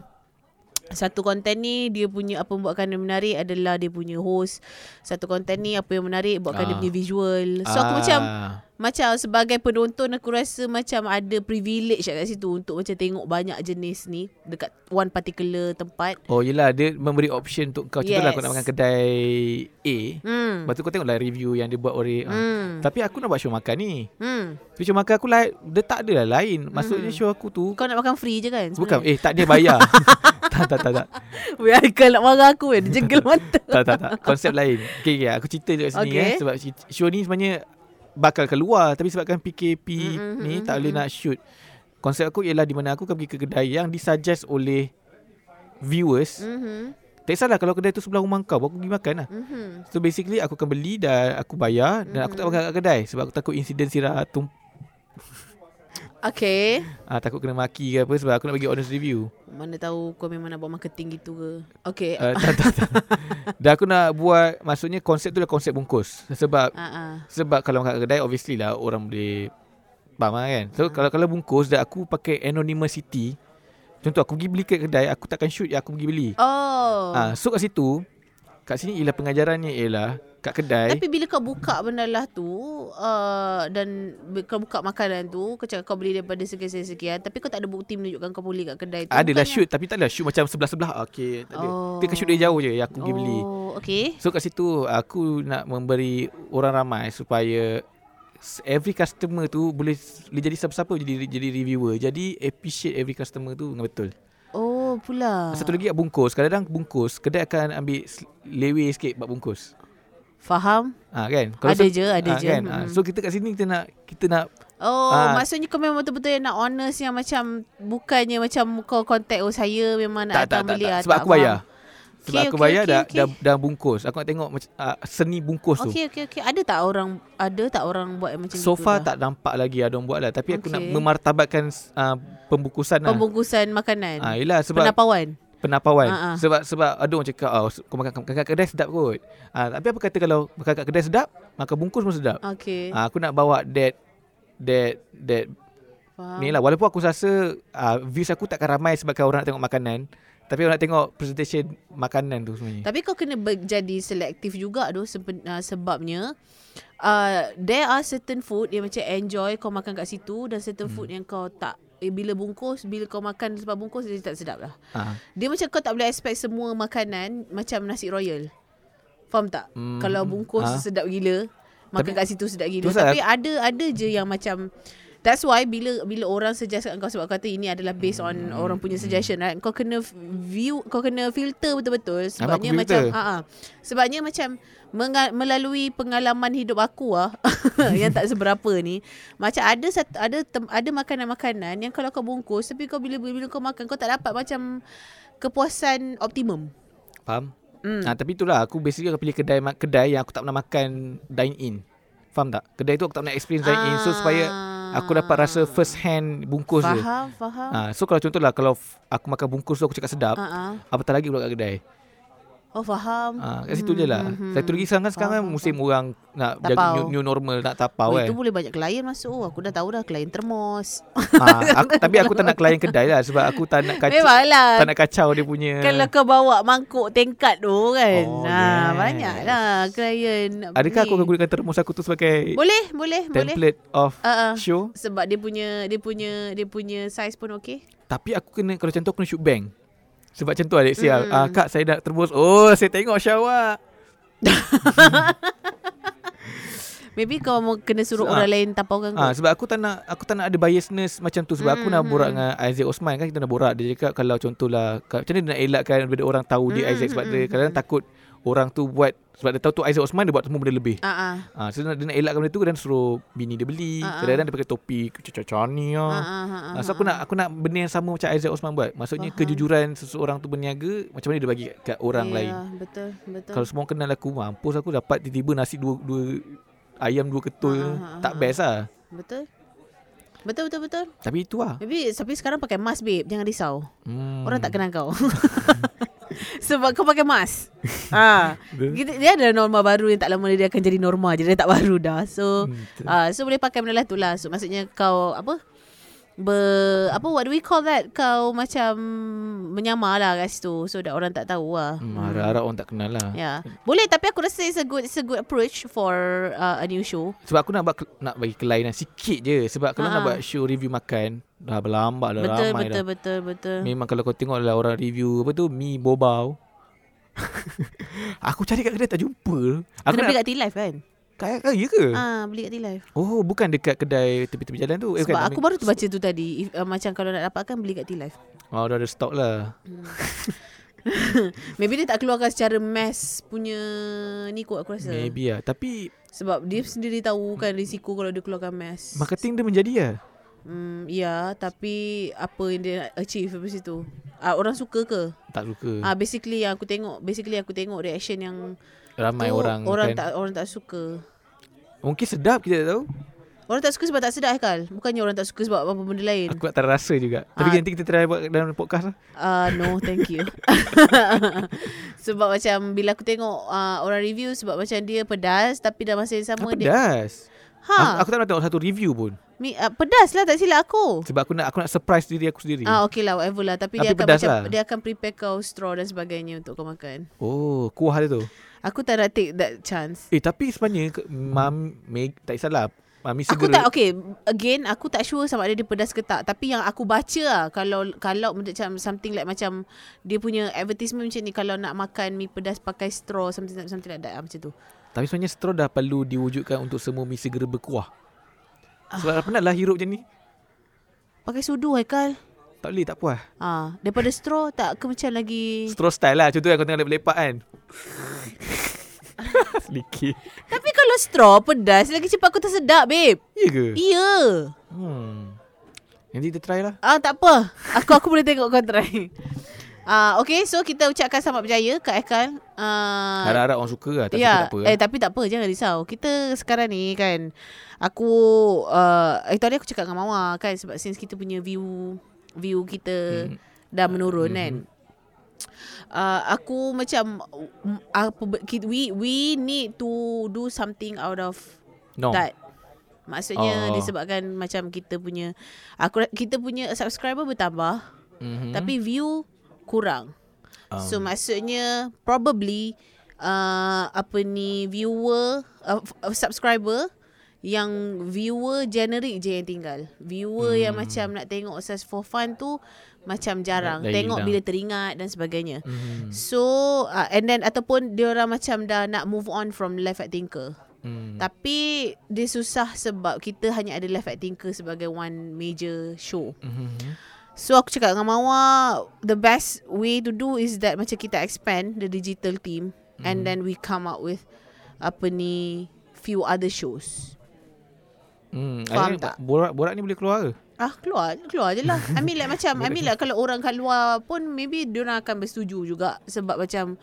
satu konten ni dia punya apa buatkan dia menarik adalah dia punya host. Satu konten ni apa yang menarik buatkan dia Ah. punya visual. So aku Ah. macam sebagai penonton aku rasa macam ada privilege kat situ untuk macam tengok banyak jenis ni dekat one particular tempat. Oh yelah dia memberi option untuk kau Contohlah Yes. kau nak makan kedai A Hmm. Lepas tu kau tengoklah review yang dia buat oleh ah. Hmm. Tapi aku nak buat show makan ni Hmm. Tapi show makan aku lah Dia tak ada lah lain Maksudnya show aku tu Kau nak makan free je kan? Bukan Eh tak dia bayar Tak tak tak tak Haikal nak marah aku kan. Dia jegel mata. tak tak tak Konsep lain Okay, okay aku cerita je kat sini Okay. eh Sebab show ni sebenarnya Bakal keluar. Tapi sebabkan PKP Mm-mm, ni Tak boleh nak shoot. Konsep aku ialah Di mana aku akan pergi ke kedai Yang disuggest oleh Viewers. Mhm. Tak kisahlah kalau kedai tu sebelah rumah kau Aku pergi makan lah. Mhm. So basically aku akan beli dan aku bayar dan aku tak makan kat kedai sebab aku takut insiden sirah tum Okay. ah, takut kena maki ke apa sebab aku nak bagi honest review. Mana tahu kau memang nak buat marketing gitu ke. Okay. Uh, tak, tak, tak. Dan aku nak buat maksudnya konsep tu lah konsep bungkus. Sebab Ah ah. sebab kalau kat kedai obviously lah orang boleh faham lah kan. So kalau kalau bungkus dan aku pakai anonymity Contoh aku pergi beli kat kedai Aku takkan shoot yang aku pergi beli Oh. ah, So kat situ Kat sini ialah pengajarannya ialah Kat kedai. Tapi bila kau buka benda lah tu uh, Dan kau buka makanan tu Kau cakap kau beli daripada sekian-sekian Tapi kau tak ada bukti menunjukkan kau beli kat kedai tu. Adalah Bukannya- shoot Tapi tak adalah shoot macam sebelah-sebelah. Okay tak ada. Oh. Dia shoot dari jauh je Yang aku pergi beli. Oh okay So kat situ Aku nak memberi Orang ramai Supaya Every customer tu Boleh boleh jadi siapa-siapa Jadi jadi reviewer. Jadi appreciate every customer tu Dengan betul. Oh pula. Satu lagi kat bungkus. Kadang-kadang bungkus Kedai akan ambil Lewe sikit Buat bungkus Faham ha, kan? Ada se- je, ada ah, je. kan? Ah, Mm. so kita kat sini Kita nak Kita nak Oh Ah. maksudnya kau memang betul-betul yang nak honest Yang macam Bukannya macam kau contact Oh saya memang nak tak, tak, datang tak, beli tak. ah, Sebab tak aku bayar faham. Sebab Okay, aku okay, bayar okay, dah, okay. dah dah bungkus Aku nak tengok macam uh, Seni bungkus tu Okay okay okay Ada tak orang Ada tak orang buat macam So gitu far dah? tak nampak lagi ada orang buat lah Tapi aku nak Okay. memartabatkan uh, Pembungkusan lah Pembungkusan makanan Ah, yelah sebab Penapawan penapawan. Ah, ah. Sebab sebab ada orang cakap oh, kau makan makan kat kedai sedap kot. Ah, tapi apa kata kalau makan kat kedai sedap, makan bungkus pun sedap. Okay Ah, aku nak bawa that that that Faham ni lah walaupun aku rasa uh, views aku takkan ramai sebabkan orang nak tengok makanan, tapi orang nak tengok presentation makanan tu sebenarnya. Tapi kau kena ber- jadi selektif juga tu uh, sebabnya uh, there are certain food yang macam enjoy kau makan kat situ dan certain Hmm. food yang kau tak eh, bila bungkus bila kau makan sebab bungkus dia tak sedap lah. Ah. Dia macam kau tak boleh expect semua makanan macam nasi royal. Faham tak? Hmm. Kalau bungkus Ah. sedap gila, makan Tapi- kat situ sedap gila. Tapi ada ada je yang macam That's why bila bila orang suggest kat kau sebab kata ini adalah based on Hmm. orang punya suggestion right. Kau kena view kau kena filter betul-betul sebabnya aku macam ha ah. Sebabnya macam menga- melalui pengalaman hidup aku ah yang tak seberapa ni macam ada satu ada tem- ada makanan-makanan yang kalau kau bungkus tapi kau bila bila kau makan kau tak dapat macam kepuasan optimum. Faham? Hmm. Ah, tapi itulah aku basically akan pilih kedai kedai yang aku tak pernah makan dine in. Faham tak? Kedai tu aku tak pernah experience dine in so supaya aku dapat rasa first hand bungkus je. Faham, faham. Ah, so kalau contohlah kalau aku makan bungkus tu aku cakap sedap, Ah, ah. apatah lagi pula kat kedai. Oh faham. Ah, kat situ je lah. Hmm, hmm, Satu lagi sekarang kan sekarang kan Faham, musim orang nak Tapau. jaga new, new normal nak tapau Oh, kan. itu boleh banyak klien masuk. Oh, aku dah tahu dah klien termos. ah, aku, tapi aku tak nak klien kedai lah sebab aku tak nak kacau Memanglah. tak nak kacau dia punya Kalau kau bawa mangkuk tingkat tu kan. Oh, ha, yes. banyaklah klien. Adakah ni. aku akan gunakan termos aku tu sebagai Boleh, boleh, boleh. template of Uh, uh, show? sebab dia punya dia punya dia punya size pun okey. Tapi aku kena Kalau tu aku kena shoot bank Sebab macam tu Alex Sial Hmm. ah, Kak saya nak terus Oh saya tengok show awak Maybe kau mau kena suruh Ah. orang lain tapau kan Ah sebab aku tak nak aku tak nak ada biasness macam tu sebab aku Mm, nak mm, borak mm. dengan Isaac Osman kan kita nak borak dia cakap kalau contohlah macam mana dia nak elakkan daripada orang tahu dia Mm, Isaac sebab mm, dia mm, kadang mm. takut orang tu buat sebab dia tahu tu Isaac Osman dia buat semua benda lebih. Ah ah. Ah so dia nak, dia nak elakkan benda tu dan suruh bini dia beli. Ah. Kadang-kadang dia pakai topi cacani Ah ah. ah. Ah, so aku nak aku nak benda yang sama macam Isaac Osman buat. Maksudnya Faham. kejujuran seseorang tu berniaga macam mana dia bagi kat orang ya, lain. Betul, betul. Kalau semua kenal aku mampus aku dapat tiba-tiba nasi dua dua ayam dua ketul. Ah, tak best lah. Betul. Betul betul betul. Tapi itu lah. Maybe tapi sekarang pakai mask babe, jangan risau. Hmm. Orang tak kenal kau. Sebab kau pakai mask. ha. Dia- ada norma baru yang tak lama dia akan jadi norma je. Dia tak baru dah. So Hmm, ah so boleh pakai benda lah tu lah. So maksudnya kau apa? Ber, apa what do we call that? Kau macam menyamar lah kat situ. So that orang tak tahu lah. Hmm, harap-harap orang tak kenal lah. Ya. Yeah. Boleh tapi aku rasa it's a good it's a good approach for uh, a new show. Sebab aku nak buat nak bagi kelainan sikit je. Sebab kalau Ha-ha. nak buat show review makan, dah berlambat dah betul ramai betul dah. betul betul. Memang kalau kau tengok lah orang review apa tu mi bobau. aku cari kat kedai tak jumpa. Aku Kena nak beli kat T-Live kan? Kaya kaya ke? Ah, beli kat T-Live. Oh, bukan dekat kedai tepi-tepi jalan tu. Sebab bukan. aku baru tu baca tu tadi. If, uh, macam kalau nak dapatkan beli kat T-Live. Oh, dah ada stok lah. Maybe dia tak keluarkan secara mass punya ni kot aku rasa. Maybe lah. Tapi Sebab dia sendiri tahu kan risiko kalau dia keluarkan mass. marketing dia menjadi lah. Hmm, ya, tapi apa yang dia nak achieve habis itu? Ah, orang suka ke? Tak suka. Ah, basically yang aku tengok, basically aku tengok reaction yang Ramai tu orang, orang kan. tak orang tak suka. Mungkin sedap kita tak tahu. Orang tak suka sebab tak sedap Haikal. Bukannya orang tak suka sebab apa benda lain. Aku tak terasa juga. Tapi Ah. nanti kita try buat dalam podcast lah. Uh, no, thank you. sebab macam bila aku tengok uh, orang review sebab macam dia pedas tapi dah masa yang sama Apa dia pedas? Aku, ha aku tak nak tengok satu review pun. mi, uh, pedas lah tak silap aku. Sebab aku nak aku nak surprise diri aku sendiri. Ah okay lah whatever lah tapi, Tapi dia akan pedas macam lah. dia akan prepare kau straw dan sebagainya untuk kau makan. Oh, kuah dia tu. Aku tak nak take that chance. Eh, tapi sebenarnya mam Meg tak kisahlah. Mami Aku tak okay again aku tak sure sama ada dia pedas ke tak tapi yang aku baca lah kalau kalau macam something like macam dia punya advertisement macam ni kalau nak makan mi pedas pakai straw something something like that ah, macam tu. Tapi sebenarnya straw dah perlu diwujudkan untuk semua mi segera berkuah. Sebab Ah. dah penat lah hirup macam ni. Pakai sudu Haikal. Tak boleh, tak puas. Ah, daripada straw tak ke macam lagi Straw style lah. Contoh yang kau tengah lepak-lepak kan. Sedikit. Tapi kalau straw pedas lagi cepat aku tersedap babe. Ya ke? Ya. Hmm. Nanti kita try lah. Ah tak apa. Aku aku boleh tengok kau try. Ah okay so kita ucapkan selamat berjaya Kak Ekal. Ah Harap-harap orang suka lah. Tak ya, suka tak apa. eh tapi tak apa jangan risau. Kita sekarang ni kan aku uh, eh tadi aku cakap dengan Mawar kan sebab since kita punya view view kita Hmm. dah menurun Mhm. kan. Uh, aku macam apa we we need to do something out of no. that. Maksudnya Oh. disebabkan macam kita punya aku kita punya subscriber bertambah Mm-hmm. tapi view kurang. Um. So maksudnya probably uh, apa ni viewer uh, uh, subscriber yang viewer generic je yang tinggal. Viewer hmm. yang macam nak tengok search for fun tu macam jarang. Dah- dah tengok hilang. bila teringat dan sebagainya. Mm-hmm. So uh, and then ataupun dia orang macam dah nak move on from Left at Thinker. Mm. Tapi dia susah sebab kita hanya ada Left at Thinker sebagai one major show. Mm-hmm. So aku cakap dengan Mawar The best way to do is that Macam kita expand The digital team mm. And then we come up with Apa ni Few other shows Hmm. Faham tak? Borak, borak ni boleh keluar ke? Ah keluar Keluar je lah I mean like macam I mean like kalau orang kat luar pun Maybe diorang akan bersetuju juga Sebab macam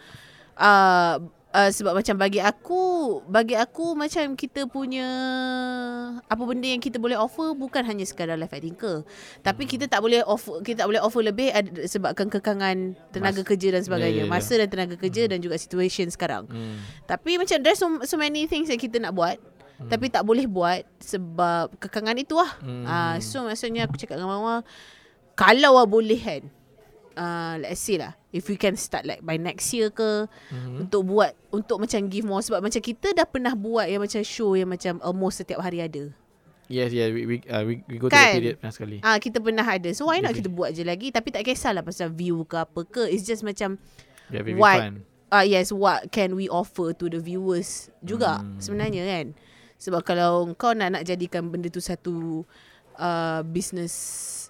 uh, uh, Sebab macam bagi aku Bagi aku macam kita punya Apa benda yang kita boleh offer Bukan hanya sekadar live acting ke Tapi kita tak boleh offer Kita tak boleh offer lebih ad- Sebabkan kekangan Tenaga Mas- kerja dan sebagainya Ya, ya, ya. Masa dan tenaga kerja Dan juga situation sekarang Hmm. tapi macam there's so, so many things yang kita nak buat hmm. tapi tak boleh buat sebab kekangan itu lah. Hmm. Hmm. Uh, so maksudnya aku cakap dengan Mama kalau lah boleh kan uh, let's say lah if we can start like by next year ke hmm. untuk buat untuk macam give more sebab macam kita dah pernah buat yang macam show yang macam almost setiap hari ada. Yes, yes. We, we, uh, we, we go to Kan? the period pernah sekali. Ah uh, kita pernah ada. So why not kita buat je lagi tapi tak kisahlah pasal view ke apa ke. It's just macam Yeah, very what fun. uh, yes what can we offer to the viewers juga Hmm. sebenarnya kan Sebab kalau kau nak nak jadikan benda tu satu uh, business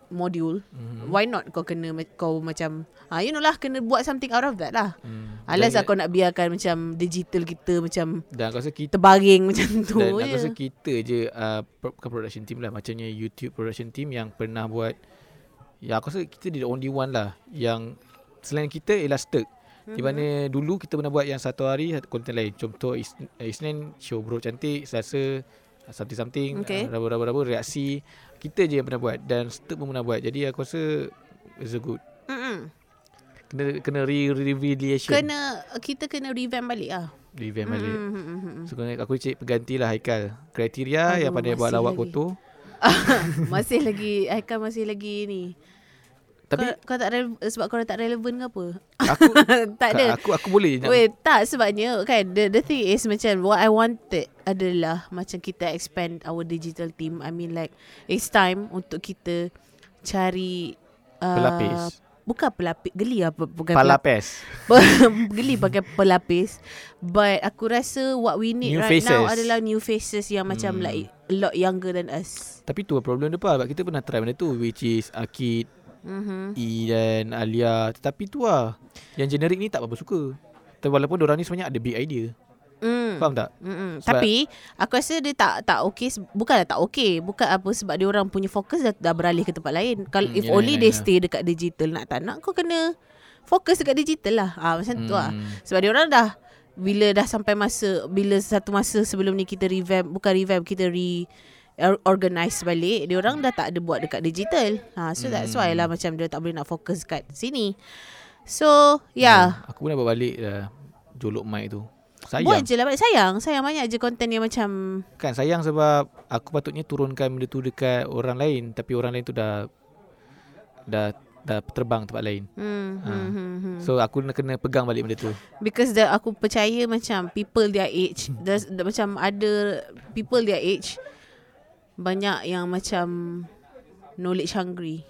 module, mm-hmm. why not kau kena kau macam ah you know lah kena buat something out of that lah. Alas Dan- lah kau nak biarkan macam digital kita macam Dan aku rasa kita terbaring macam tu Dan aku je. rasa kita je uh, production team lah Macamnya YouTube production team Yang pernah buat Ya aku rasa kita the only one lah Yang Selain kita ialah Sturk Di Mhm. mana dulu kita pernah buat yang satu hari konten lain. Contoh Is- Isnin show bro cantik, Selasa something-something, Okay. okay. rabu-rabu reaksi. Kita je yang pernah buat dan Sturk pun pernah buat. Jadi aku rasa it's a good. Mm-mm. Kena kena re-revelation. Kena kita kena revamp balik ah. Revamp balik. Mm, mm, mm, mm. So aku cik penggantilah Haikal. Kriteria Aduh, yang pandai buat lawak lagi. kotor. masih lagi Haikal masih lagi ni. Tapi kau, kau tak rele- sebab kau tak relevan ke apa? aku tak ada. Aku aku boleh nak Wait, tak sebabnya kan the the thing is macam what I wanted adalah macam kita expand our digital team. I mean like it's time untuk kita cari uh, pelapis. Bukan pelapis, geli apa bukan Palapes. pelapis. geli pakai pelapis. But aku rasa what we need New right now faces. adalah new faces yang macam Hmm. like a lot younger than us. Tapi tu problem dia Pak. Sebab kita pernah try benda tu which is Akid, Mhm. E dan Alia. Tetapi tu lah. Yang generic ni tak apa suka. Tapi walaupun orang ni sebenarnya ada big idea. Mm. Faham tak? Mm-mm. Sebab- Tapi aku rasa dia tak tak okey bukanlah tak okey bukan apa sebab dia orang punya fokus dah, dah beralih ke tempat lain. Kalau Hmm, if yalah, only yalah, they yalah. stay dekat digital nak tak nak kau kena fokus dekat digital lah. Ah macam tu lah. Hmm. Sebab dia orang dah bila dah sampai masa bila satu masa sebelum ni kita revamp bukan revamp kita re or- organize balik dia orang dah tak ada buat dekat digital. Ha so that's why Hmm. lah macam dia tak boleh nak fokus kat sini. So yeah. Hmm. Aku pun dah balik dah. Jolok mic tu. Sayang. Buat je lah balik sayang. Sayang banyak je konten yang macam Kan sayang sebab aku patutnya turunkan benda tu dekat orang lain tapi orang lain tu dah dah dah terbang tempat lain. hmm, Ha. hmm, hmm, hmm. So aku kena kena pegang balik benda tu. Because the, aku percaya macam people their age, the, the, macam ada people their age banyak yang macam knowledge hungry.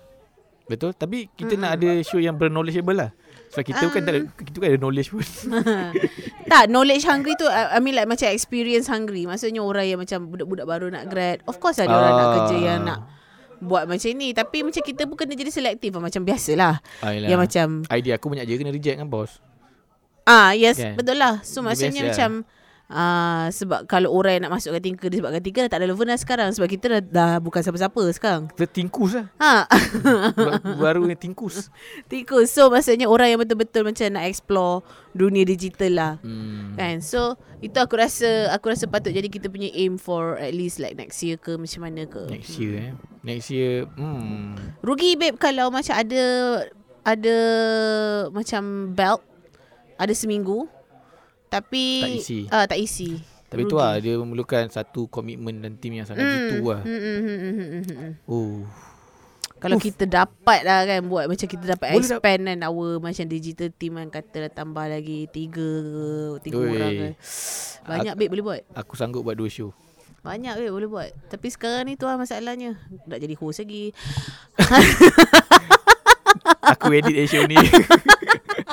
Betul? Tapi kita nak ada show yang berknowledgeable lah. Sebab kita kan Ah. tak ada, kita kan ada knowledge pun. tak, knowledge hungry tu I mean like macam experience hungry. Maksudnya orang yang macam budak-budak baru nak grad. Of course ada orang nak Ah. kerja yang nak buat macam ni. Tapi macam kita pun kena jadi selektif lah. Macam biasalah. Ayolah. Yang macam Idea aku banyak je kena reject kan bos. Ah yes Kan? betul lah. So Dia maksudnya biasa macam ah sebab kalau orang yang nak masuk kategori dia sebab kategori dah tak relevan dah sekarang sebab kita dah, dah bukan siapa-siapa sekarang. Kita tingkus lah. Ha Ba- Baru ni tingkus. tikus. So maksudnya orang yang betul-betul macam nak explore dunia digital lah. Hmm. Kan So itu aku rasa Aku rasa patut jadi kita punya aim For at least like next year ke Macam mana ke Next year eh. Next year. Hmm. Rugi babe Kalau macam ada Ada Macam belt Ada seminggu Tapi Tak isi. uh, Tak isi Tapi tu lah dia memerlukan satu komitmen dan tim yang sangat jitu lah. Oh. Kalau kita dapat lah kan Buat macam kita dapat Boleh expand kan Our macam digital team kan Kata dah tambah lagi Tiga ke Tiga Oi. orang ke Banyak babe boleh buat Aku sanggup buat dua show. Banyak babe boleh buat Tapi sekarang ni tu lah masalahnya Nak jadi host lagi Aku edit eh show ni.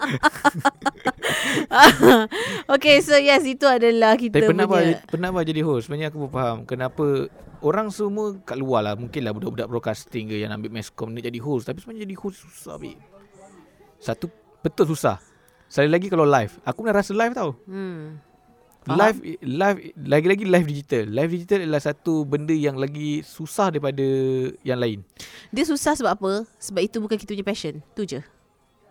Okay so yes Itu adalah kita Tapi pernah apa punya pernah apa jadi host? Sebenarnya aku pun faham kenapa orang semua kat luar lah mungkinlah budak-budak broadcasting ke yang ambil meskom ni jadi host tapi sebenarnya jadi host susah babe. Satu betul susah. Sekali lagi kalau live, aku pernah rasa live tau. hmm. Faham. Live live lagi-lagi live digital. Live digital adalah satu benda yang lagi susah daripada yang lain. Dia susah sebab apa Sebab itu bukan kita punya passion Tu je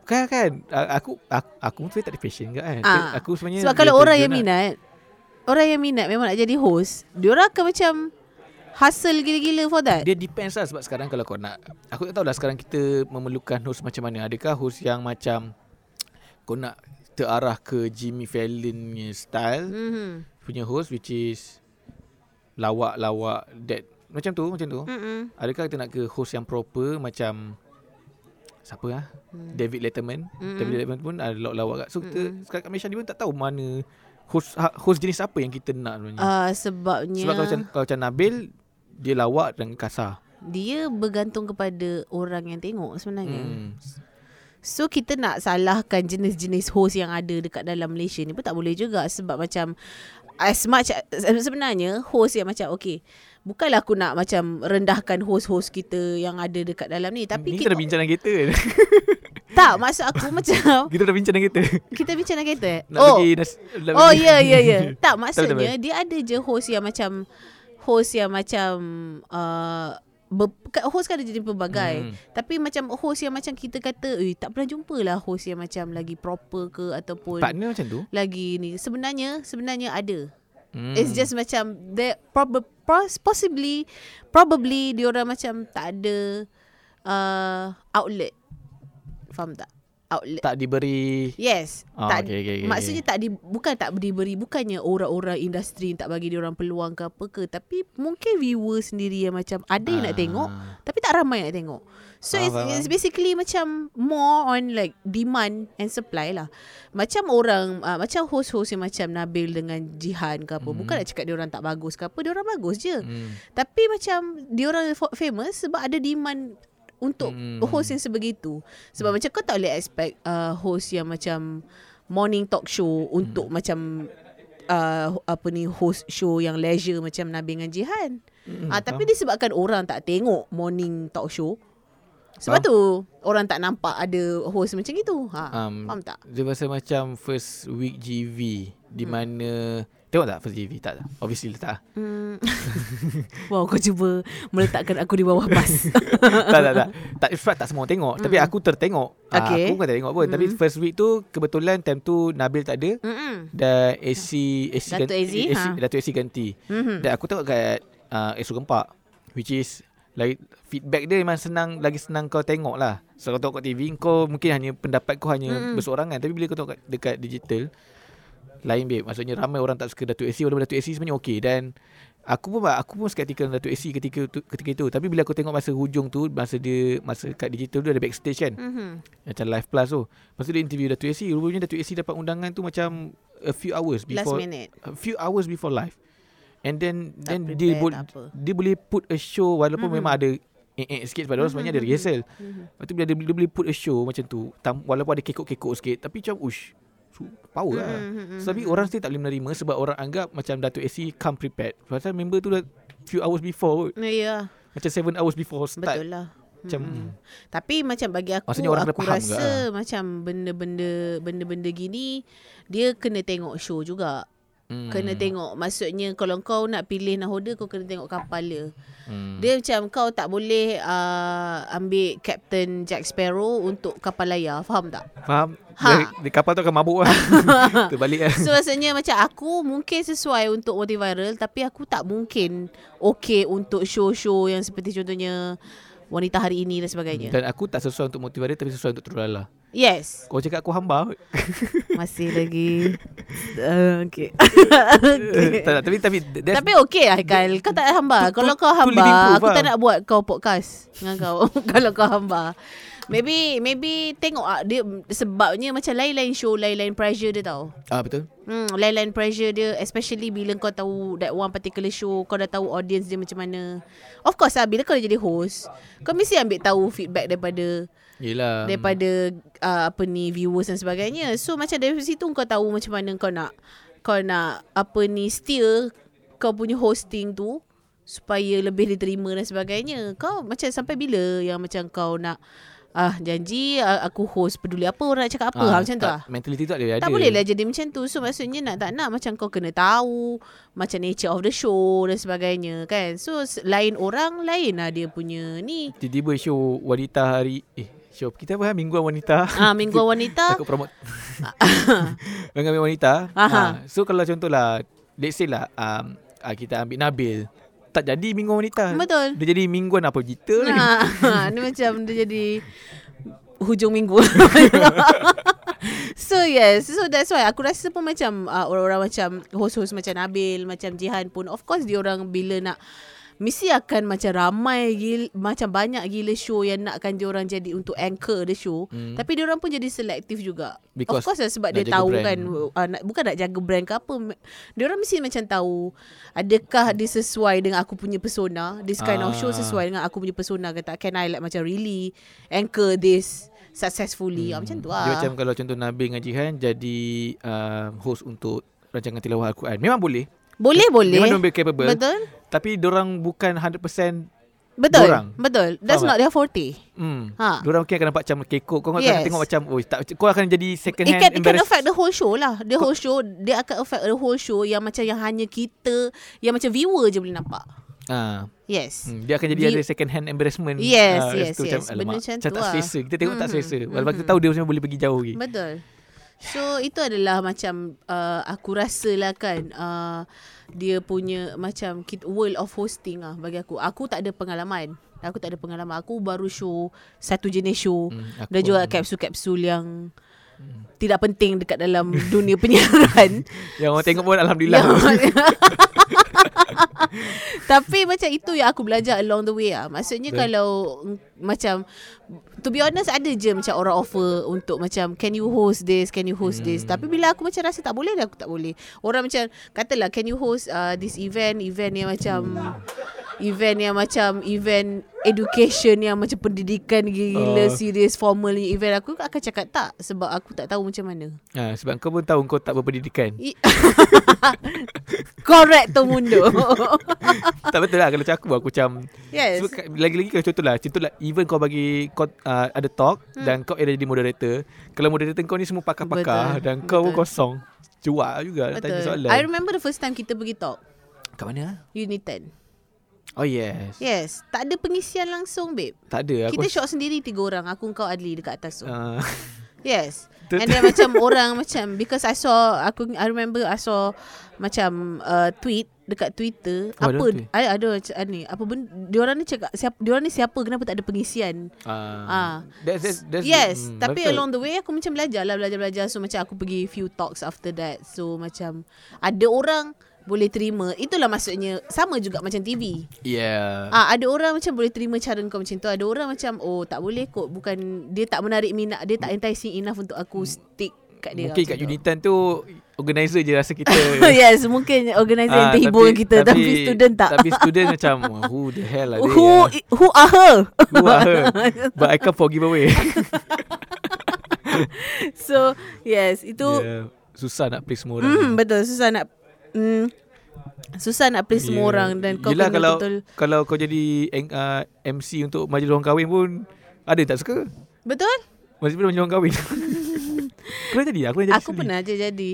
Kan kan aku aku, aku pun tak ada passion ke kan. Ah. Aku sebenarnya Sebab dia kalau orang yang minat Orang yang minat Memang nak jadi host Diorang akan macam Hustle gila-gila for that Dia depends lah sebab sekarang kalau kau nak Aku tak tahu lah sekarang kita memerlukan host macam mana Adakah host yang macam Kau nak terarah ke Jimmy Fallon punya style mm-hmm. Punya host which is Lawak-lawak that Macam tu macam tu Mm-mm. Adakah kita nak ke host yang proper macam Siapa lah Hmm. David Letterman. Mm-mm. David Letterman pun ada lawak-lawak kat So kita sekarang kat Malaysia ni pun tak tahu mana Host ha- host jenis apa yang kita nak sebenarnya. Uh, Sebabnya Sebab kalau macam, kalau macam Nabil Dia lawak dan kasar. Dia bergantung kepada Orang yang tengok sebenarnya. Hmm. So kita nak salahkan jenis-jenis host yang ada dekat dalam Malaysia ni pun tak boleh juga sebab macam as much sebenarnya host yang macam okay bukanlah aku nak macam rendahkan host-host kita yang ada dekat dalam ni tapi Ni kita dah bincang dalam kereta tak maksud aku macam Kita dah bincang dalam kereta. Kita bincang dalam kereta? Eh? Nak oh. pergi nas, nak oh ya ya ya. Tak tak, maksudnya dia ada je host yang macam host yang macam uh, ber, host kan ada jadi pelbagai. Hmm. tapi macam host yang macam kita kata eh tak pernah jumpa lah host yang macam lagi proper ke ataupun Partner macam tu? lagi ni. Sebenarnya sebenarnya ada hmm. It's just macam they prob- pos- possibly probably diorang macam tak ada uh, outlet. Faham tak? Outlet. Tak diberi Yes. Oh, tak okay, okay, okay, maksudnya tak di bukan tak diberi bukannya orang-orang industri tak bagi diorang peluang ke apa ke tapi mungkin viewer sendiri yang macam ada yang nak Ah. tengok tapi tak ramai nak tengok. So Faham, it's, faham, it's basically macam more on like demand and supply lah. Macam orang uh, macam host-host yang macam Nabil dengan Jihan ke apa. Bukan nak cakap dia orang tak bagus ke apa, dia orang bagus je. hmm. Tapi macam dia orang famous sebab ada demand untuk Hmm. host yang sebegitu. Sebab macam kau tak boleh expect uh, host yang macam morning talk show untuk Hmm. macam uh, apa ni host show yang leisure macam Nabil dengan Jihan. Hmm, Ah tapi disebabkan orang tak tengok morning talk show. Sebab Faham. tu orang tak nampak ada host macam itu. Ha, Um, faham tak? Dia rasa macam first week GV Di Hmm. mana Tengok tak first GV? Tak tak Obviously tak Hmm. wow, kau cuba meletakkan aku di bawah bas. tak tak tak tak sebab tak semua tengok tapi aku tertengok Ah, Okay. aku bukan tak tengok pun tapi Mm. first week tu kebetulan time tu Nabil tak ada Mm-mm. dan AC AC Datuk AC, ha. Datuk AC ganti Mhm. dan aku tengok kat uh, Esok Gempak which is like feedback dia memang senang lagi senang kau tengok lah so kau tengok kat TV kau mungkin hanya pendapat kau hanya Mm-mm. bersorangan tapi bila kau tengok kat, dekat digital lain babe. Maksudnya ramai orang tak suka Datuk AC walaupun Datuk AC sebenarnya okey dan aku pun aku pun skeptikal dengan Datuk AC ketika tu, ketika itu. Tapi bila aku tengok masa hujung tu masa dia masa kat digital tu ada backstage kan? Mhm. macam live plus tu. Lepas tu dia interview Datuk AC rupanya Datuk AC dapat undangan tu macam a few hours Last before minute. a few hours before live. And then Tak then prepare, dia bo- dia boleh put a show walaupun Mhm. memang ada eh, eh sikit sebab sebenarnya ada rehearsal. Mhm. lepas tu bila dia, dia boleh put a show macam tu tam, walaupun ada kekok-kekok sikit tapi macam ush power lah Mhm. So, tapi orang still tak boleh menerima sebab orang anggap macam Datuk AC come prepared. Pasal member tu dah few hours before kot. Ya, Macam seven hours before start. betul lah. Macam Mm-mm. Tapi macam bagi aku Maksudnya orang aku rasa lah. macam benda-benda benda-benda gini dia kena tengok show juga. Hmm, Kena tengok maksudnya kalau kau nak pilih nahoda kau kena tengok kapal dia. Hmm. Dia macam kau tak boleh uh, ambil Captain Jack Sparrow untuk kapal layar, faham tak? Faham? Ha. Di kapal tu akan mabuk lah. Terbalik lah. So rasanya macam aku mungkin sesuai untuk multiviral tapi aku tak mungkin okay untuk show-show yang seperti contohnya wanita hari ini dan sebagainya. Dan aku tak sesuai untuk motivasi tapi sesuai untuk Trulala. Yes. Kau cakap aku hamba. Masih lagi uh, Okay, okay. tak, tapi tapi Tapi okey Haikal Kau tak hamba Tu- Kalau kau hamba Aku lah. tak nak buat kau podcast Dengan kau Kalau kau hamba Maybe Maybe tengok ah, dia Sebabnya macam lain-lain show Lain-lain pressure dia tau ah betul. Hmm, lain-lain pressure dia Especially bila kau tahu That one particular show Kau dah tahu audience dia macam mana Of course lah Bila kau jadi host Kau mesti ambil tahu feedback daripada Yelah. daripada uh, apa ni viewers dan sebagainya. So macam dari situ kau tahu macam mana kau nak kau nak apa ni steer kau punya hosting tu supaya lebih diterima dan sebagainya. Kau macam sampai bila yang macam kau nak ah janji aku host peduli apa orang nak cakap apa ah, macam tu lah. Mentality tu tak boleh ada. Tak boleh lah jadi macam tu So maksudnya nak tak nak Macam kau kena tahu Macam nature of the show Dan sebagainya kan So lain orang Lain lah dia punya ni Tiba-tiba show wanita hari eh show kita apa ha? mingguan wanita. Ah Minggu Wanita Takut promote. Mengambil wanita. Aha. Ha, so kalau contohlah let's say lah um, ah, kita ambil Nabil tak jadi mingguan wanita. Betul. Dia jadi mingguan apa kita ni. Ha, ni macam dia jadi hujung minggu. so yes, so that's why aku rasa pun macam uh, orang-orang macam host-host macam Nabil, macam Jihan pun of course dia orang bila nak mesti akan macam ramai gila, macam banyak gila show yang nakkan dia orang jadi untuk anchor the show. Hmm. Tapi dia orang pun jadi selektif juga. Because of course lah sebab dia tahu brand. kan uh, nak, bukan nak jaga brand ke apa. Dia orang mesti macam tahu adakah dia sesuai dengan aku punya persona. This kind of show Ah. sesuai dengan aku punya persona ke tak. Can I like macam really anchor this successfully. Hmm. Macam tu lah. Dia macam kalau contoh Nabil dengan Jihan jadi uh, host untuk rancangan tilawah Al-Quran. Memang boleh. Boleh boleh. Memang diorang capable. Betul? Tapi orang bukan 100% Betul. Dorang. Betul. That's Faham not their forte. Hmm. Ha. Diorang mungkin akan nampak macam kekok. Kau Yes. akan tengok macam, oh, tak, kau akan jadi second It hand can, it can affect the whole show lah. The whole show, dia akan affect the whole show yang macam yang hanya kita, yang macam viewer je boleh nampak. Ah, Yes. hmm, dia akan jadi ada second hand embarrassment. Yes, Ah, yes, yes. Macam, Benda alamak, macam macam tu tak lah. selesa. Kita tengok tak Mhm, selesa. Walaupun kita mhm. tahu dia macam boleh pergi jauh lagi. Betul. So itu adalah macam uh, aku rasa lah kan uh, dia punya macam kit- world of hosting lah bagi aku. Aku tak ada pengalaman. Aku tak ada pengalaman. Aku baru show satu jenis show Hmm, dan juga kapsul-kapsul yang tidak penting dekat dalam dunia penyiaran. Yang orang tengok pun Alhamdulillah. Yang- Tapi macam itu yang aku belajar along the way lah. Maksudnya Betul. kalau mm, macam to be honest ada je macam orang offer untuk macam can you host this, can you host this. Hmm. Tapi bila aku macam rasa tak boleh dah aku tak boleh. Orang macam katalah can you host uh, this event, event yang macam event yang macam event education yang macam pendidikan gila Uh. serious formal ni event aku akan cakap tak sebab aku tak tahu macam mana. ha, sebab kau pun tahu kau tak berpendidikan. Correct tu mundur. tak betul lah kalau macam aku aku macam yes. Sebab ka- lagi-lagi kalau contoh lah Contoh lah Even kau bagi kau uh, Ada talk hmm. Dan kau ada jadi moderator Kalau moderator kau ni semua pakar-pakar Betul, Dan kau pun betul. kosong Cuak juga nak Tanya Betul. soalan I remember the first time kita pergi talk Kat mana? Unit 10. Oh yes. Yes. Tak ada pengisian langsung babe. Tak ada. Kita aku shot sendiri tiga orang. Aku kau Adli dekat atas tu. uh, Yes. And then macam orang macam because I saw aku I remember I saw macam uh, tweet dekat Twitter. Oh, apa? ada ada macam ni. Apa benda diorang ni cakap siapa diorang ni siapa? Kenapa tak ada pengisian? Uh, Ah. that's, that's, that's, yes. Hmm, tapi betul. along the way aku macam belajar lah belajar-belajar. So macam aku pergi few talks after that. So macam ada orang boleh terima itulah maksudnya sama juga macam TV Yeah Ah ada orang macam boleh terima cara kau macam tu. Ada orang macam oh tak boleh kot bukan dia tak menarik minat, dia tak enticing enough untuk aku stick kat dia. Mungkin kat tu. Unitan tu Organizer je rasa kita yes, mungkin organizer yang Ah, terhibur kita tapi, tapi student tak. Tapi student macam Who the hell are they who ah? who are her? Who are her But I come for giveaway so yes, itu yeah. Susah nak please semua orang mm, betul susah nak mm, susah nak please semua Yeah. orang dan kau Yelah kena kalau betul kalau kau jadi uh, MC untuk majlis orang kahwin pun ada tak suka? betul? Majlis majlis orang kahwin. Kau jadi? Aku jadi. Aku pernah je jadi.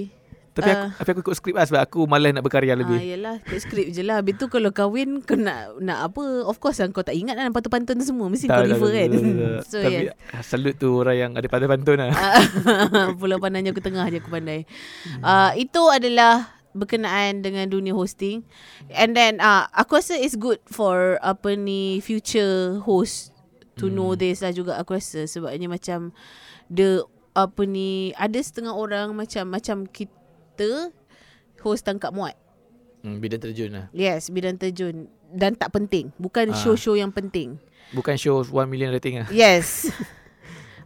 Tapi aku, Ah. tapi aku ikut skrip lah sebab aku malas nak berkarya Ah, lebih. yelah Ikut skrip je lah Habis tu kalau kahwin Kau nak nak apa Of course lah Kau tak ingat kan Pantun-pantun tu semua Mesti kau Tak, tak, refer kan tak, tak, tak. So Tapi yes salute tu orang yang ada pantun-pantun lah. Ah, Pulau pandainya aku tengah je aku pandai uh, Itu adalah Berkenaan dengan dunia hosting And then uh, Aku rasa it's good For Apa ni Future host To know Hmm. this lah juga Aku rasa Sebabnya macam The Apa ni Ada setengah orang Macam Macam kita Host tangkap muat Hmm, bidang terjun lah. Yes, bidang terjun dan tak penting. Bukan Ah. show-show yang penting. Bukan show 1 million rating lah. Yes.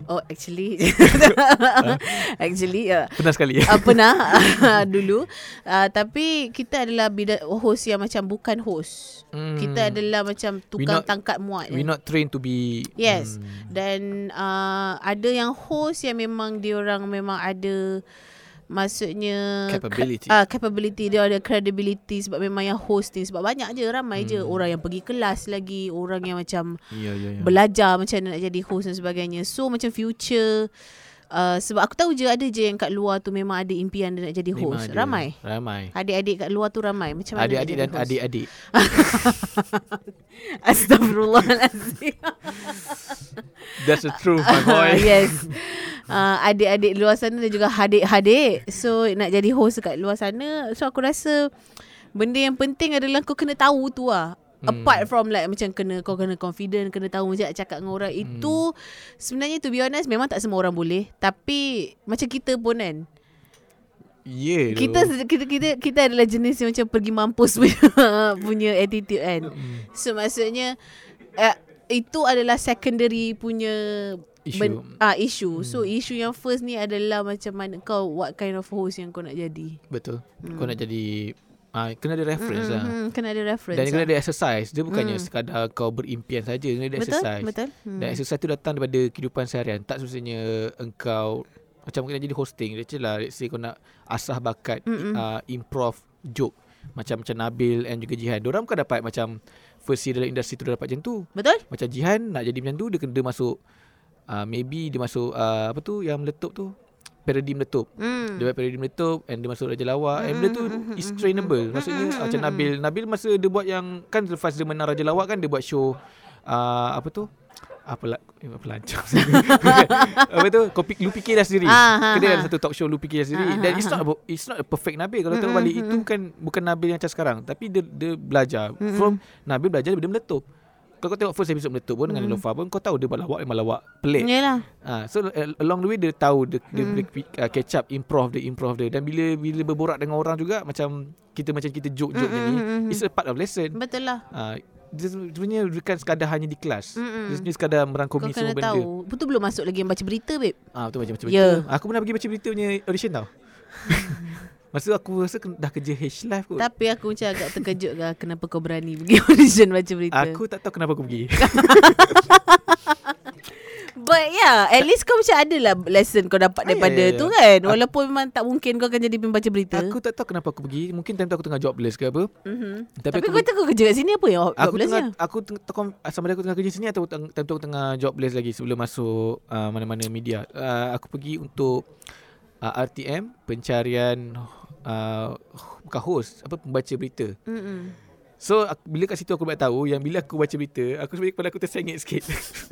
oh, actually actually uh, Pernah sekali. uh, pernah dulu uh, tapi kita adalah bidang host yang macam bukan host. Hmm. Kita adalah macam tukang not- tangkap muat. We not trained to be Yes. Hmm. Dan uh, ada yang host yang memang dia orang memang ada maksudnya Capability. Ah, capability dia ada credibility sebab memang yang host ni sebab banyak je ramai hmm. je orang yang pergi kelas lagi, orang yang macam Ya, ya, ya. belajar macam nak jadi host dan sebagainya. So macam future Uh, sebab aku tahu je ada je yang kat luar tu memang ada impian dia nak jadi Memang host. ada. Ramai. Ramai. Adik-adik kat luar tu ramai. Macam mana Adik-adik dan host? adik-adik. Astagfirullahalazim. That's the truth, my boy. yes. Uh, adik-adik luar sana dan juga hadik-hadik. So nak jadi host kat luar sana. So aku rasa benda yang penting adalah kau kena tahu tu lah. Hmm. Apart from like macam kena kau kena confident, kena tahu macam nak cakap dengan orang. Hmm. Itu sebenarnya to be honest memang tak semua orang boleh. Tapi macam kita pun kan. Yeah. Kita kita kita kita adalah jenis yang macam pergi mampus punya, punya attitude kan. Hmm. So maksudnya uh, itu adalah secondary punya Issue. ah issue. So issue yang first ni adalah macam mana kau what kind of host yang kau nak jadi. Betul. Kau nak jadi ah kena ada reference Hmm, lah. kena ada reference. Dan kena lah. ada exercise. Dia bukannya Hmm. sekadar kau berimpian saja, kena ada betul exercise. betul. Dan exercise tu datang daripada kehidupan seharian. Tak semestinya engkau macam nak jadi hosting let's say lah let's say kau nak asah bakat Mm-mm. uh, improv joke macam macam Nabil and juga Jihan Diorang kan dapat macam first year dalam industri tu dah dapat macam tu Betul? macam Jihan nak jadi macam tu dia kena dia masuk uh, maybe dia masuk uh, apa tu yang meletup tu parody meletup Hmm. dia buat parody meletup and dia masuk Raja Lawak and benda tu is mm-mm, trainable mm-mm, maksudnya mm-mm, macam. Nabil Nabil masa dia buat yang kan lepas dia menang Raja Lawak kan dia buat show uh, apa tu? Apa lah eh, apa lancar apa tu? Kau pik, lu fikir dah sendiri. Ah, ha, kedai ha. ada satu talk show lu fikir dah sendiri. Ah, dan ah, it's not a- it's not a perfect Nabil. Kalau tengok balik itu kan bukan Nabil yang macam sekarang. Tapi dia dia belajar. From Nabil belajar daripada meletup kalau kau tengok first episode meletup pun dengan Mm. Nilofa pun kau tahu dia lawak memang lawak pelik Yalah. Ah, so uh, along the way dia tahu dia, dia Hmm. boleh uh, catch up improv dia improv dia dan bila bila berborak dengan orang juga macam kita macam kita joke-joke Mm, mm, mm, ni mm, mm. it's a part of lesson. Betul lah. Ah dia sebenarnya bukan sekadar hanya di kelas. Mm-mm. Dia sebenarnya sekadar Kau merangkumi kena semua benda. tahu. Betul belum masuk lagi yang baca berita, babe? Ah betul macam macam Ya. berita. Aku pernah pergi baca berita punya audition tau. Masa aku rasa dah kerja H live kot. Tapi aku macam agak terkejut lah kenapa kau berani pergi audition baca berita. Aku tak tahu kenapa aku pergi. But yeah, at least kau macam ada lah lesson kau dapat Ah, ya, daripada ya, ya. tu kan. Walaupun memang tak mungkin kau akan jadi pembaca berita. aku tak tahu kenapa aku pergi. Mungkin time tu aku tengah jobless ke apa. Mm-hmm. Tapi Tapi, aku- kau tengah kerja kat sini apa yang Aku jobless tengah nya? aku tengah sama ada aku tengah kerja sini atau time tu aku tengah jobless lagi sebelum masuk uh, mana-mana media. Uh, aku pergi untuk uh, RTM pencarian uh, bukan host apa pembaca berita. Mm-mm. So aku, bila kat situ aku dapat tahu yang bila aku baca berita aku sebenarnya kepala aku tersengit sikit.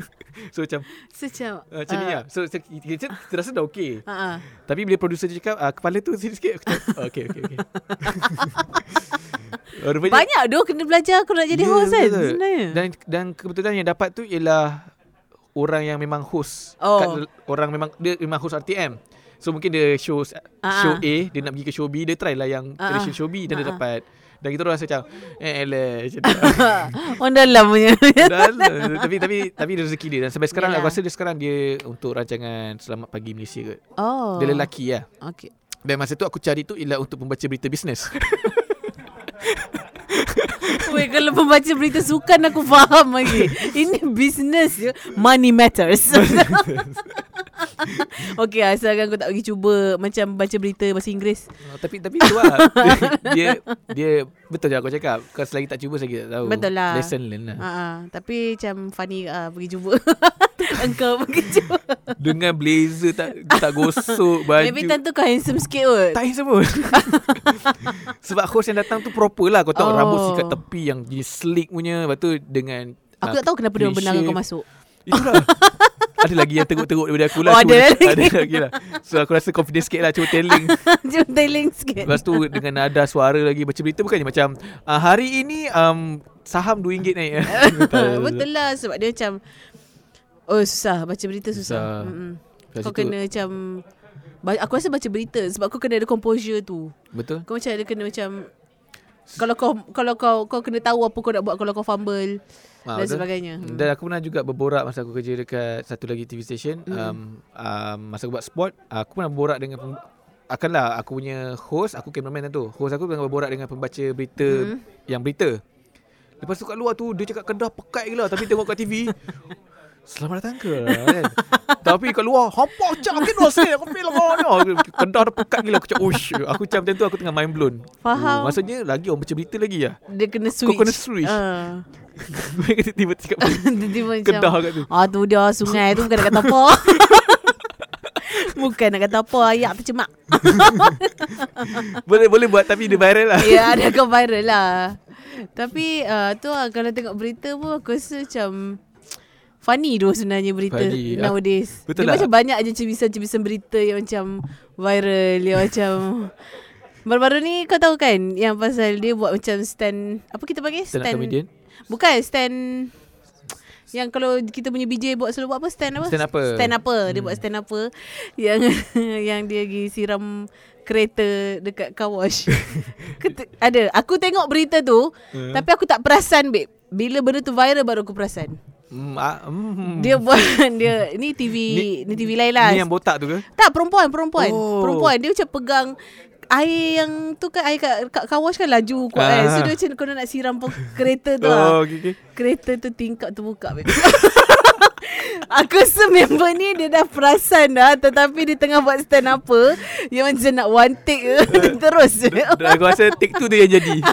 so macam Secam. uh, macam ni lah. So kita terasa dah okey. Ha Tapi bila producer dia cakap uh, kepala tu sini sikit aku cakap oh, okey okey okey. Oh, rupanya- Banyak doh kena belajar kau nak jadi Ya, host kan betul. sebenarnya. Dan dan kebetulan yang dapat tu ialah orang yang memang host. Oh. Kat, orang memang dia memang host RTM. So mungkin dia show Ah, show ah. A, dia nak pergi ke show B, dia try lah yang tradition ah. show B dan dia Ah, ah. dapat. Dan kita rasa macam eh elah macam tu. Orang dalam punya. Tapi tapi tapi dia rezeki dia dan sampai sekarang Yalah. aku rasa dia sekarang dia untuk rancangan Selamat Pagi Malaysia kot. Oh. Dia lelaki lah. Okay. Dan masa tu aku cari tu ialah untuk pembaca berita bisnes. Weh, kalau pembaca berita sukan aku faham lagi. Ini business je. Money matters. okay, asalkan kau tak pergi cuba macam baca berita bahasa Inggeris. Oh, tapi tapi tu lah dia, dia betul je aku cakap kau selagi tak cuba selagi tak tahu Betul lah. lesson learn lah Ha tapi macam funny uh, pergi cuba. Engkau cuba. dengan blazer tak tak gosok baju Maybe tentu kau handsome sikit kot. tak handsome pun sebab host yang datang tu proper lah kau tahu Oh. rambut sikat tepi yang jenis slick punya lepas tu dengan Aku ah, tak tahu kenapa dia shave. kau masuk. itulah ada lagi yang teruk-teruk daripada aku lah Oh, ada lagi. ada lagi lah so aku rasa confident sikit lah cuba telling Cuma telling sikit. Lepas tu dengan nada suara lagi baca berita bukannya macam uh, hari ini um, saham RM2 naik. Betul lah sebab dia macam Oh susah Baca berita susah, Susah. Kau kena macam Aku rasa baca berita Sebab kau kena ada composure tu Betul. Kau macam ada kena macam Kalau kau Kalau kau Kau kena tahu apa kau nak buat Kalau kau fumble Ah, Dan betul. sebagainya Hmm. Dan aku pernah juga berborak masa aku kerja dekat satu lagi TV station. Hmm. Um, um, masa aku buat sport, aku pernah berborak dengan pem- akanlah aku punya host, aku cameraman tu. Host aku pernah berborak dengan pembaca berita Hmm. yang berita. Lepas tu kat luar tu dia cakap kedah pekat gila tapi tengok kat TV Selamat datang ke kan? Tapi kat luar Hampa cak Kena sini Aku feel Kedah dah pekat gila Aku Ush Aku macam macam tu Aku tengah mind blown. Faham. oh, Maksudnya lagi orang baca berita lagi lah Dia kena switch kena switch. Ah. Tiba-tiba cakap Tiba-tiba macam Kedah kat tu. Ah tu dia sungai tu Bukan nak kata apa. Bukan nak kata apa Ayak tercemak Boleh boleh buat Tapi dia viral lah. Ya ada kau viral lah. Tapi uh, tu lah Kalau tengok berita pun Aku rasa macam Funny tu sebenarnya berita Funny. Nowadays Betul Dia lah. macam banyak je Cebisan-cebisan berita Yang macam Viral Yang macam Baru-baru ni kau tahu kan Yang pasal dia buat macam stand Apa kita panggil? Stand up comedian Bukan stand yang kalau kita punya BJ buat selalu buat apa stand apa? Stand upper. Stand. Dia Hmm. buat stand upper yang yang dia pergi siram kereta dekat car wash. Ket- ada. Aku tengok berita tu Hmm. tapi aku tak perasan babe. Bila benda tu viral baru aku perasan. Mm, ah, mm. Dia buat dia ni TV ni, TV lain lah. Ni yang botak tu ke Tak perempuan perempuan. Oh. Perempuan dia macam pegang air yang tu kan air kat, kat car wash kan laju kuat kan. So Ah. dia macam kau nak siram pe- kereta tu lah. Oh okay, okay. Kereta tu tingkap terbuka. Aku rasa member ni dia dah perasan dah Tetapi dia tengah buat stand apa Yang macam nak one take ke? Terus je. Dan aku rasa take tu dia yang jadi.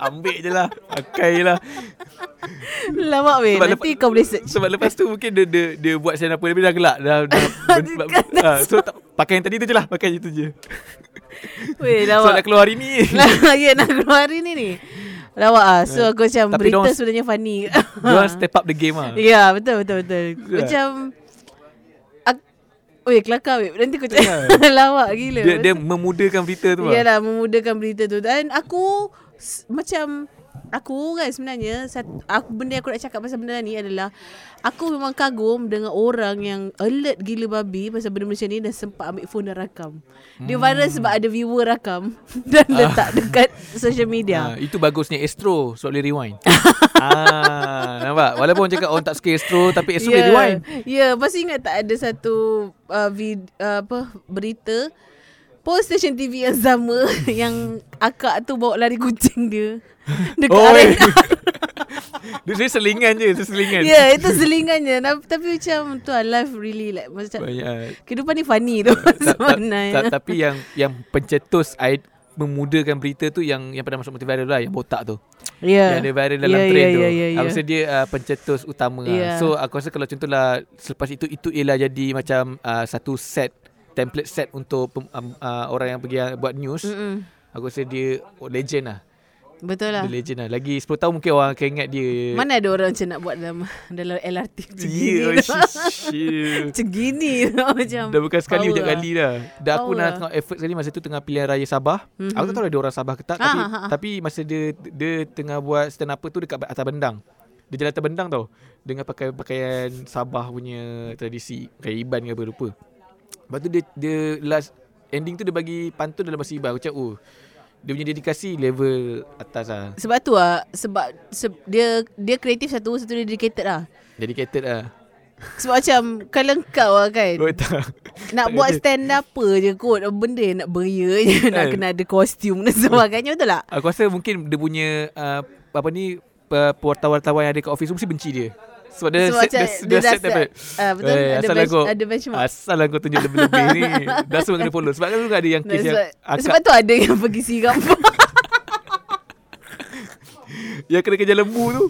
Ambil je lah Pakai lah. Lama weh. Sebab Nanti kau boleh search. Sebab lepas tu mungkin dia, dia, dia buat stand apa Tapi dah gelak dah, dah ber, ha, So tak, pakai yang tadi tu je lah Pakai je tu je. Weh So lawak. nak keluar hari ni. Ya nak keluar hari ni ni Lawak ah. So aku macam Tapi Berita dorang- sebenarnya funny. Diorang step up the game lah Ya betul betul betul. Ya. Macam Weh kelakar weh. Nanti Ya. cakap Lawak gila. Dia, dia memudahkan berita tu lah Yalah memudahkan berita tu. Dan aku s- Macam Aku kan sebenarnya sat, aku, Benda yang aku nak cakap pasal benda ni adalah Aku memang kagum dengan orang yang Alert gila babi Pasal benda macam ni Dan sempat ambil phone dan rakam. Dia viral sebab ada viewer rakam Dan letak dekat social media. Ha, itu bagusnya Astro Sebab boleh rewind. Ah, Nampak? Walaupun cakap Orang tak suka Astro Tapi Astro boleh rewind. Ya, yeah, lepas tu ingat tak ada satu uh, vid, uh, apa berita Post station TV yang sama yang akak tu bawa lari kucing dia dekat Oh, arena. Dia sebenarnya selingan je Itu selingan Ya, yeah, itu selingannya. Tapi, tapi macam tu lah, life really like macam Banyak kehidupan ni funny tu sebenarnya. Tapi yang Yang pencetus I memudahkan berita tu Yang yang pernah masuk multi viral lah Yang botak tu Ya. Yang dia viral dalam Ya, trend ya, tu ya, ya, Aku ya. rasa dia uh, pencetus utama Ya. lah. So aku rasa kalau contohlah Selepas itu Itu ialah jadi macam uh, Satu set Template set untuk um, uh, Orang yang pergi uh, buat news Mm-mm. Aku rasa dia oh, legend lah Betul lah. Dia legend lah Lagi 10 tahun mungkin orang akan ingat dia Mana ada orang macam nak buat dalam dalam LRT macam Ya, gini. macam gini macam. Dah bukan sekali Banyak lah. kali dah Dah aku nak tengok effort sekali Masa tu tengah pilihan raya Sabah Mhm. Aku tak tahu ada orang Sabah ke tak Ah, Tapi ah, ah. tapi masa dia Dia tengah buat stand up tu Dekat atas bendang Dia jalan atas bendang tau Dengan pakai pakaian Sabah punya Tradisi Kayak Iban ke apa lupa Lepas tu dia, dia last Ending tu dia bagi pantun dalam bahasa Iban Aku cakap oh Dia punya dedikasi level atas lah Sebab tu lah Sebab se- dia dia kreatif satu Satu dia dedicated lah Dedicated lah Sebab macam Kalau kau lah kan Oh tak Nak tak buat kata. stand apa je kot Benda yang nak beria je Nak Kan? kena ada kostum dan sebagainya Betul tak? Aku rasa mungkin dia punya uh, Apa ni uh, Wartawan-wartawan yang ada kat office Mesti benci dia Sebab dia Sebab set, dia, dia dia dah set set- ah, betul. Eh, Ada asal bench- kau, ada benchmark. Asal kau tunjuk lebih-lebih ni. Dah semua kena follow. Sebab kan juga ada yang kes yang sebab, akak, sebab tu ada yang pergi siram. Yang kena kerja lembu tu.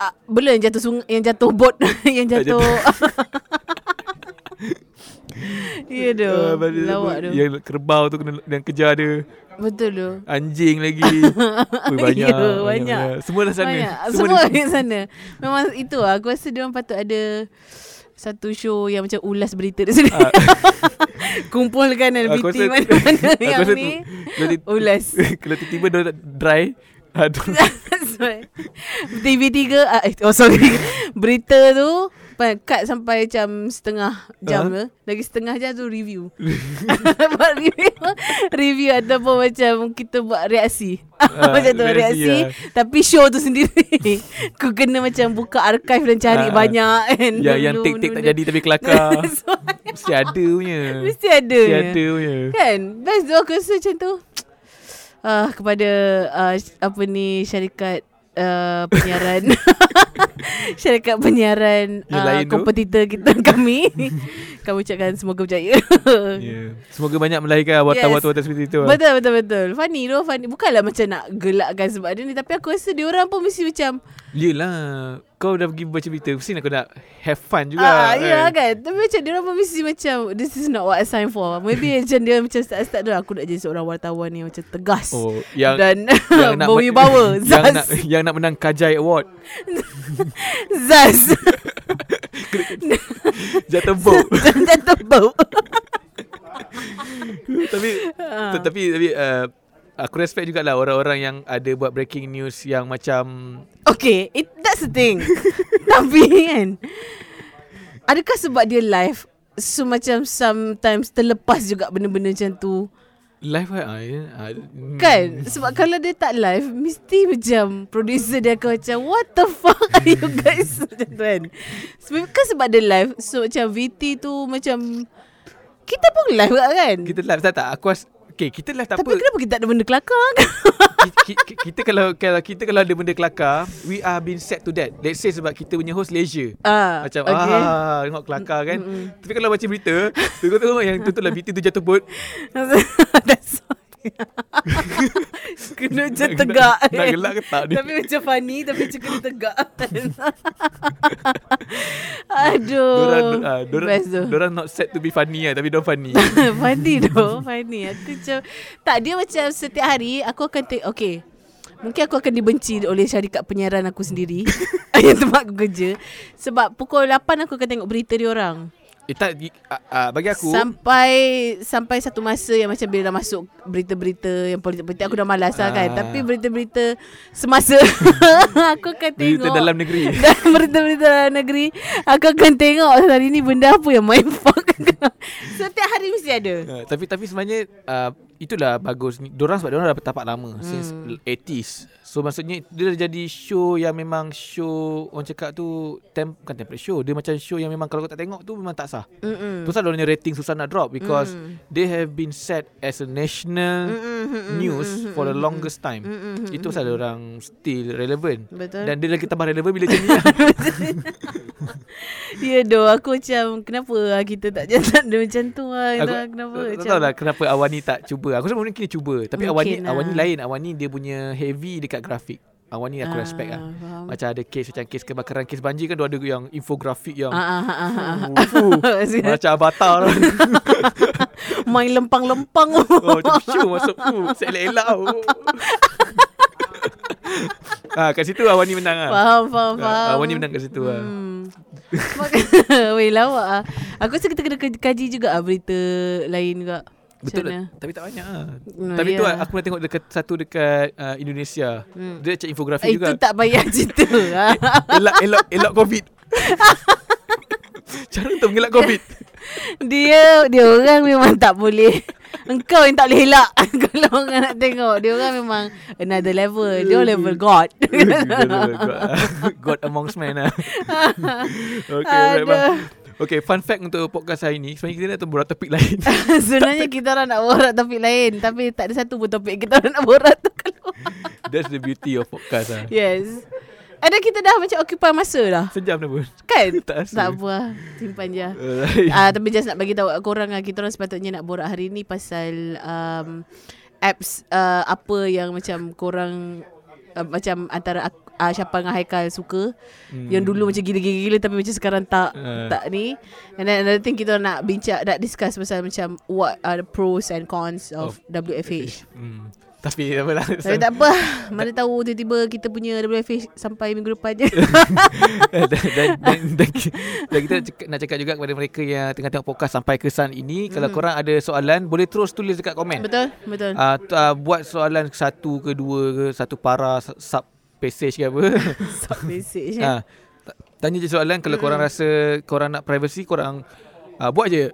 Ah, Belum yang jatuh sungai Yang jatuh bot Yang jatuh Ya tu Ah, balik- Lawak tu Yang kerbau tu kena Yang kejar dia. Betul tu. Anjing lagi. Ui, banyak, Ya, banyak. Semua dah sana. Banyak. Semua, di sana. Memang itu lah Aku rasa dia orang patut ada Satu show yang macam ulas berita di sini. Ah. Kumpulkan dan Aku BT rasa- mana-mana Aku yang ni. tu- Ulas. Kalau tiba-tiba dia tak dry Aduh. TV3 ah, eh, Oh sorry. Berita tu pa- Cut sampai macam Setengah jam Ah. uh? Lagi setengah jam tu review. Buat review. Review ataupun macam Kita buat reaksi. Ah, Macam tu reaksi reaksi, lah. Tapi show tu sendiri. Aku kena macam Buka archive dan cari Ah, banyak kan Yang, yang take-take tak jadi Tapi kelakar. So, Mesti ada punya. Mesti ada. Mesti ada punya. Kan? Best tu aku rasa macam tu. Uh, Kepada uh, Apa ni Syarikat uh, Penyiaran. Syarikat penyiaran uh, lain tu? Kompetitor kita kami. Kami ucapkan semoga berjaya. Yeah. Semoga banyak melahirkan Wartawan-wartawan seperti itu lah. Betul betul betul. Funny tu funny. Bukanlah macam nak gelakkan sebab dia ni Tapi aku rasa dia orang pun mesti macam Yelah Kau dah pergi baca berita Mesti nak kau nak Have fun juga Ah, ya kan? Tapi macam dia orang mesti macam This is not what I signed for. Maybe macam dia macam start-start tu Aku nak jadi seorang wartawan ni Macam tegas Oh yang Dan yang nak berwibawa yang nak yang nak menang Kajai Award. Zaz. Jatuh bau Jatuh bau tapi Ah. tapi tapi uh, aku respect jugalah orang-orang yang ada buat breaking news yang macam Okay it, That's the thing. Tapi kan Adakah sebab dia live So macam sometimes Terlepas juga benda-benda macam tu? Live kan? Ah, hmm. Kan? Sebab kalau dia tak live Mesti macam Producer dia akan macam What the fuck are you guys? Macam tu kan. Sebab, Kan sebab dia live So macam VT tu Macam Kita pun live kan? Kita live tak tak. Aku ras- Okay kita lah tak Tapi apa kenapa kita tak ada benda kelakar kan? ki, ki, kita kalau kalau kita kalau ada benda kelakar, we are been set to that. Let's say sebab kita punya host leisure. Ah, Macam okay. ah tengok kelakar kan. Mm-mm. Tapi kalau baca berita, tengok tengok yang tu tu lah BT tu jatuh bot. That's why. Kena macam tegak. Nak, nak gelak ke tak ni? Tapi macam funny Tapi macam kena tegak. Aduh. Dorang, ah, dorang, Best tu. dorang not set to be funny lah Tapi dorang funny. Funny tu Funny. Aku macam Tak dia macam Setiap hari Aku akan take Okay. Mungkin aku akan dibenci oleh syarikat penyiaran aku sendiri. Yang tempat aku kerja. Sebab pukul 8 aku akan tengok berita dia orang Eh tak uh, uh, Bagi aku Sampai Sampai satu masa yang macam Bila dah masuk Berita-berita Yang politik-politik Aku dah malas lah kan. Ah. Tapi berita-berita Semasa Aku akan tengok. Berita dalam negeri. Dan berita-berita dalam negeri Aku akan tengok Hari ni benda apa yang main fuck. Setiap hari mesti ada. Uh, Tapi tapi sebenarnya uh, Itulah bagus Dorang sebab dorang dah tapak lama hmm. Since 80s So maksudnya Dia dah jadi show Yang memang show Orang cakap tu tem, Bukan template show Dia macam show yang memang Kalau kau tak tengok tu Memang tak sah Mm-mm. Tu sebab dorangnya rating susah nak drop Because Mm. They have been set As a national Mm-mm. News For the longest time Mm-mm. Itu pasal orang Still relevant Betul Dan dia lagi tambah relevan Bila macam ni lah Ya doh Aku macam Kenapa lah kita tak dia macam tu lah Aku Kenapa tak tahu lah kenapa Awan ni tak cuba. Aku rasa mungkin kena cuba. Tapi Mungkin Awan ni lah. Awan ni lain. Awan ni dia punya heavy dekat grafik. Awan ni aku respect lah. faham. Macam ada case macam case kebakaran, case banjir kan dia ada yang infografik yang Ah, ah, ah, ah, ah. macam avatar lah. Main lempang-lempang oh, macam show masuk uh, oh. ah, kat situ Awan ni menang lah. Faham, faham, Ah, faham. Awan ni menang kat situ lah. Hmm. Weh lawak ah. Aku rasa kita kena kaji juga ah berita lain juga. Betul lah. Tapi tak banyak lah. Tapi tu ya. aku pernah tengok dekat satu dekat uh, Indonesia. Hmm. Dia cak infografik Eh, juga. Itu tak payah cerita. ah. elak elak elak covid. Cara untuk mengelak covid. dia dia orang memang tak boleh. Engkau yang tak boleh elak Kalau orang nak tengok Dia orang memang Another level Dia orang level God God, amongst men lah. okay, baik, bang. Okay, fun fact untuk podcast hari ni. Sebenarnya kita nak berat topik lain. Sebenarnya kita orang nak borak topik lain Tapi tak ada satu pun topik Kita orang nak borak tu keluar That's the beauty of podcast lah. Yes Ada kita dah macam occupy masa dah Sejam dah pun. Kan? Tak rasa. tak apa lah. Simpan je. Ah, Tapi just nak bagi tahu korang lah Kita orang sepatutnya nak borak hari ni Pasal um, Apps uh, Apa yang macam korang uh, Macam antara aku, uh, Syafal dengan Haikal suka Hmm. Yang dulu macam gila-gila Tapi macam sekarang tak Ah. Tak ni And then another thing Kita nak bincang Nak discuss pasal macam What are the pros and cons Of, WFH Hmm. Tapi apa. Tapi tak apa Mana tahu tiba-tiba Kita punya WFH Sampai minggu depan je dan, dan, dan, dan, dan kita nak cakap, nak cakap juga kepada mereka yang tengah tengok podcast sampai ke saat ini. Kalau korang ada soalan, boleh terus tulis dekat komen. Betul Betul uh, t- uh, buat soalan satu ke dua ke satu para sub passage ke apa. Stop message ha, t- tanya je soalan kalau korang rasa korang nak privacy korang uh, buat je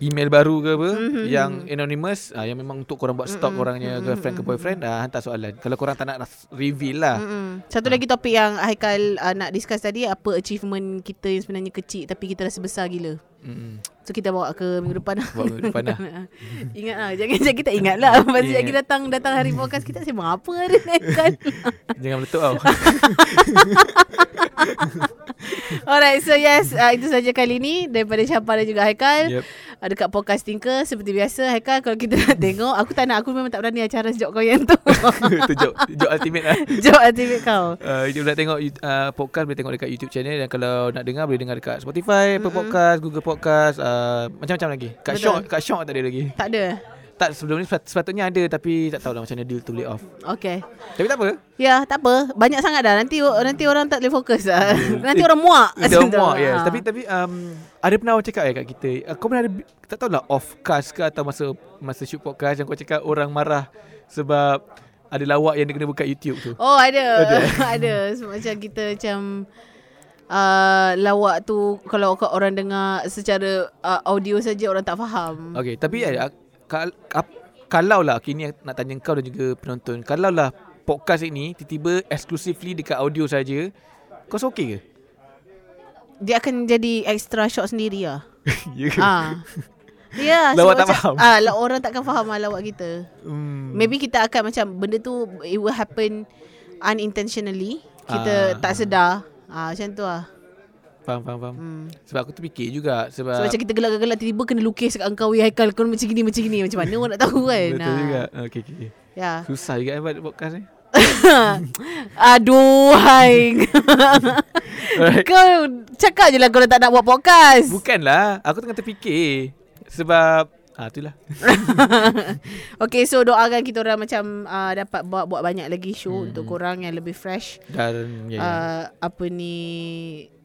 email baru ke apa Mhm. yang anonymous uh, yang memang untuk korang buat stalk orangnya girlfriend ke boyfriend uh, hantar soalan. Kalau korang tak nak reveal lah. Mm-mm. Satu lagi topik yang Haikal uh, nak discuss tadi Apa achievement kita yang sebenarnya kecil Tapi kita rasa besar gila Mm-mm. So kita bawa ke minggu depan lah Bawa minggu depan lah. Ingat lah Jangan jangan kita ingat lah Lepas tu Ingat. lagi datang Datang hari podcast Kita sembang apa hari ni kan Jangan meletup tau. Alright so yes uh, Itu saja kali ni Daripada Syafal dan juga Haikal Yep. uh, Dekat podcast Tinker Seperti biasa Haikal Kalau kita nak tengok Aku tak nak Aku memang tak berani acara sejak kau yang tu tu joke, joke ultimate lah. Jom ultimate kau Uh, you nak tengok uh, podcast boleh tengok dekat YouTube channel dan kalau nak dengar boleh dengar dekat Spotify, Apple Podcast, Google Podcast, uh, macam-macam lagi. Kat Betul. Shock, kat Shock tak ada lagi. Tak ada Tak sebelum ni sepat- sepatutnya ada tapi tak tahu lah macam mana deal tu boleh off. Okay Tapi tak apa. Ya tak apa Banyak sangat dah Nanti nanti orang tak boleh fokus lah Nanti orang muak Macam tu. muak yes. Ha. Tapi tapi um, ada pernah orang cakap eh kat kita, uh, kau pernah ada tak tahulah off cast ke atau masa masa shoot podcast yang kau cakap orang marah sebab ada lawak yang dia kena buka YouTube tu. Oh ada Ada, Ada, So, Macam kita macam uh, Lawak tu Kalau orang dengar Secara uh, audio saja Orang tak faham Okay, tapi eh, uh, kal, ap- kalau lah, okay, ni nak tanya kau dan juga penonton. Kalau lah podcast ini tiba-tiba exclusively dekat audio saja, kau rasa okay ke? Dia akan jadi Extra shot sendiri lah ya ke? Ah, Ya, Lawak so tak macam, faham. Ah, la- orang takkan faham lah lawak kita. Hmm. Maybe kita akan macam benda tu it will happen unintentionally. Kita Ah. tak sedar. Ah macam tu lah. Faham, faham, faham. Hmm. Sebab aku terfikir juga. Sebab So macam kita gelak-gelak tiba-tiba kena lukis kat engkau ya Haikal kau macam gini macam gini macam mana orang nak tahu kan. Betul Ah. juga. Okay, okay, okay. Ya. Susah juga buat podcast ni. Aduh hai. Kau cakap je lah kau tak nak buat podcast. Bukanlah. Aku tengah terfikir. Sebab... Ah, itulah. okay so doakan kita orang macam uh, dapat buat buat banyak lagi show hmm. untuk korang yang lebih fresh. Dan... Ya, ya. uh, apa ni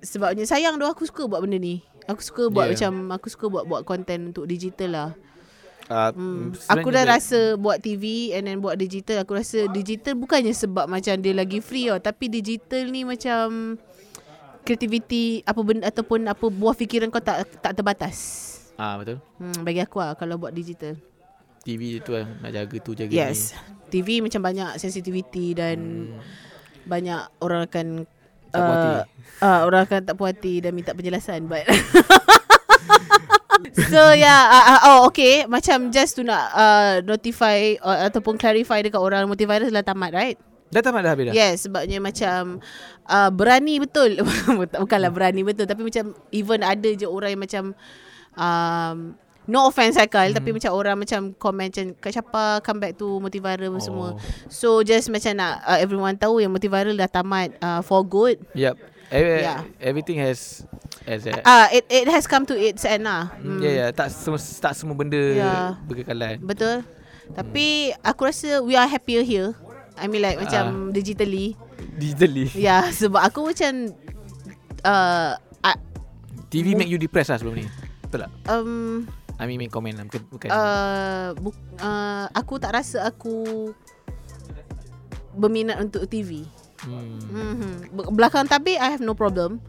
sebabnya sayang doh aku suka buat benda ni. Aku suka buat Yeah. macam aku suka buat buat content untuk digital lah. Ah, Hmm. sebenarnya Aku dah rasa buat TV and then buat digital aku rasa digital bukannya sebab macam dia lagi free tau tapi digital ni macam creativity apa benda ataupun apa buah fikiran kau tak tak terbatas. Ah, betul. Hmm bagi aku lah kalau buat digital. TV tu lah. Nak jaga tu, jaga Yes. ni. TV macam banyak sensitivity dan Hmm. banyak orang akan Tak puas hati. uh, orang akan tak puas hati dan minta penjelasan but So yeah uh, uh, Oh okay Macam just to nak uh, Notify uh, Ataupun clarify Dekat orang Multivirus dah tamat right Dah tamat dah habis dah? Yes sebabnya macam uh, Berani betul Bukanlah berani betul Tapi macam Even ada je orang yang macam um, No offense Haikal hmm. Tapi macam orang macam Comment macam Kak Syapa Come back to Multiviral oh. semua So just macam nak uh, Everyone tahu Yang Multiviral dah tamat uh, For good Yep. Every, Yeah. Everything has... Ah, uh, it it has come to its end lah. Hmm. Ya, ya. Tak semua, tak semua benda Ya. berkekalan. Betul. Tapi aku rasa we are happier here. I mean like Ah. macam digitally. Digitally. Ya, yeah, sebab aku macam uh, uh, TV make you depressed lah sebelum ni. Betul tak? um I mean, main komen lah. Bukan, bukan. uh, bu- uh, aku tak rasa aku berminat untuk TV. hmm. Mm-hmm. Belakang tabik I have no problem.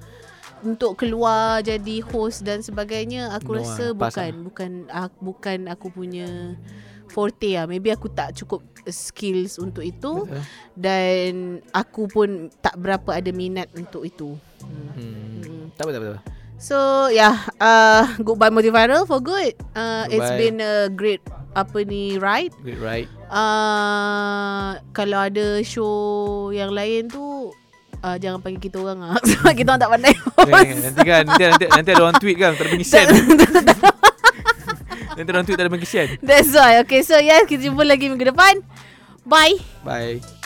Untuk keluar jadi host dan sebagainya aku No rasa lah, pas bukan bukan uh, bukan aku punya forte lah. Maybe aku tak cukup skills untuk itu Betul. dan aku pun tak berapa ada minat untuk itu. Hmm. Tak apa, tak apa. Tak apa. So yeah, uh, goodbye Motiviral for good. Uh, it's Goodbye. been a great apa ni ride. Great right. Uh, kalau ada show yang lain tu uh, jangan panggil kita orang ah sebab kita orang tak pandai. Jangan, jangan. nanti kan nanti, nanti, nanti ada orang tweet kan tak ada bagi sen. nanti orang tweet tak ada bagi. That's why. Okay, so yeah, kita jumpa lagi minggu depan. Bye. Bye.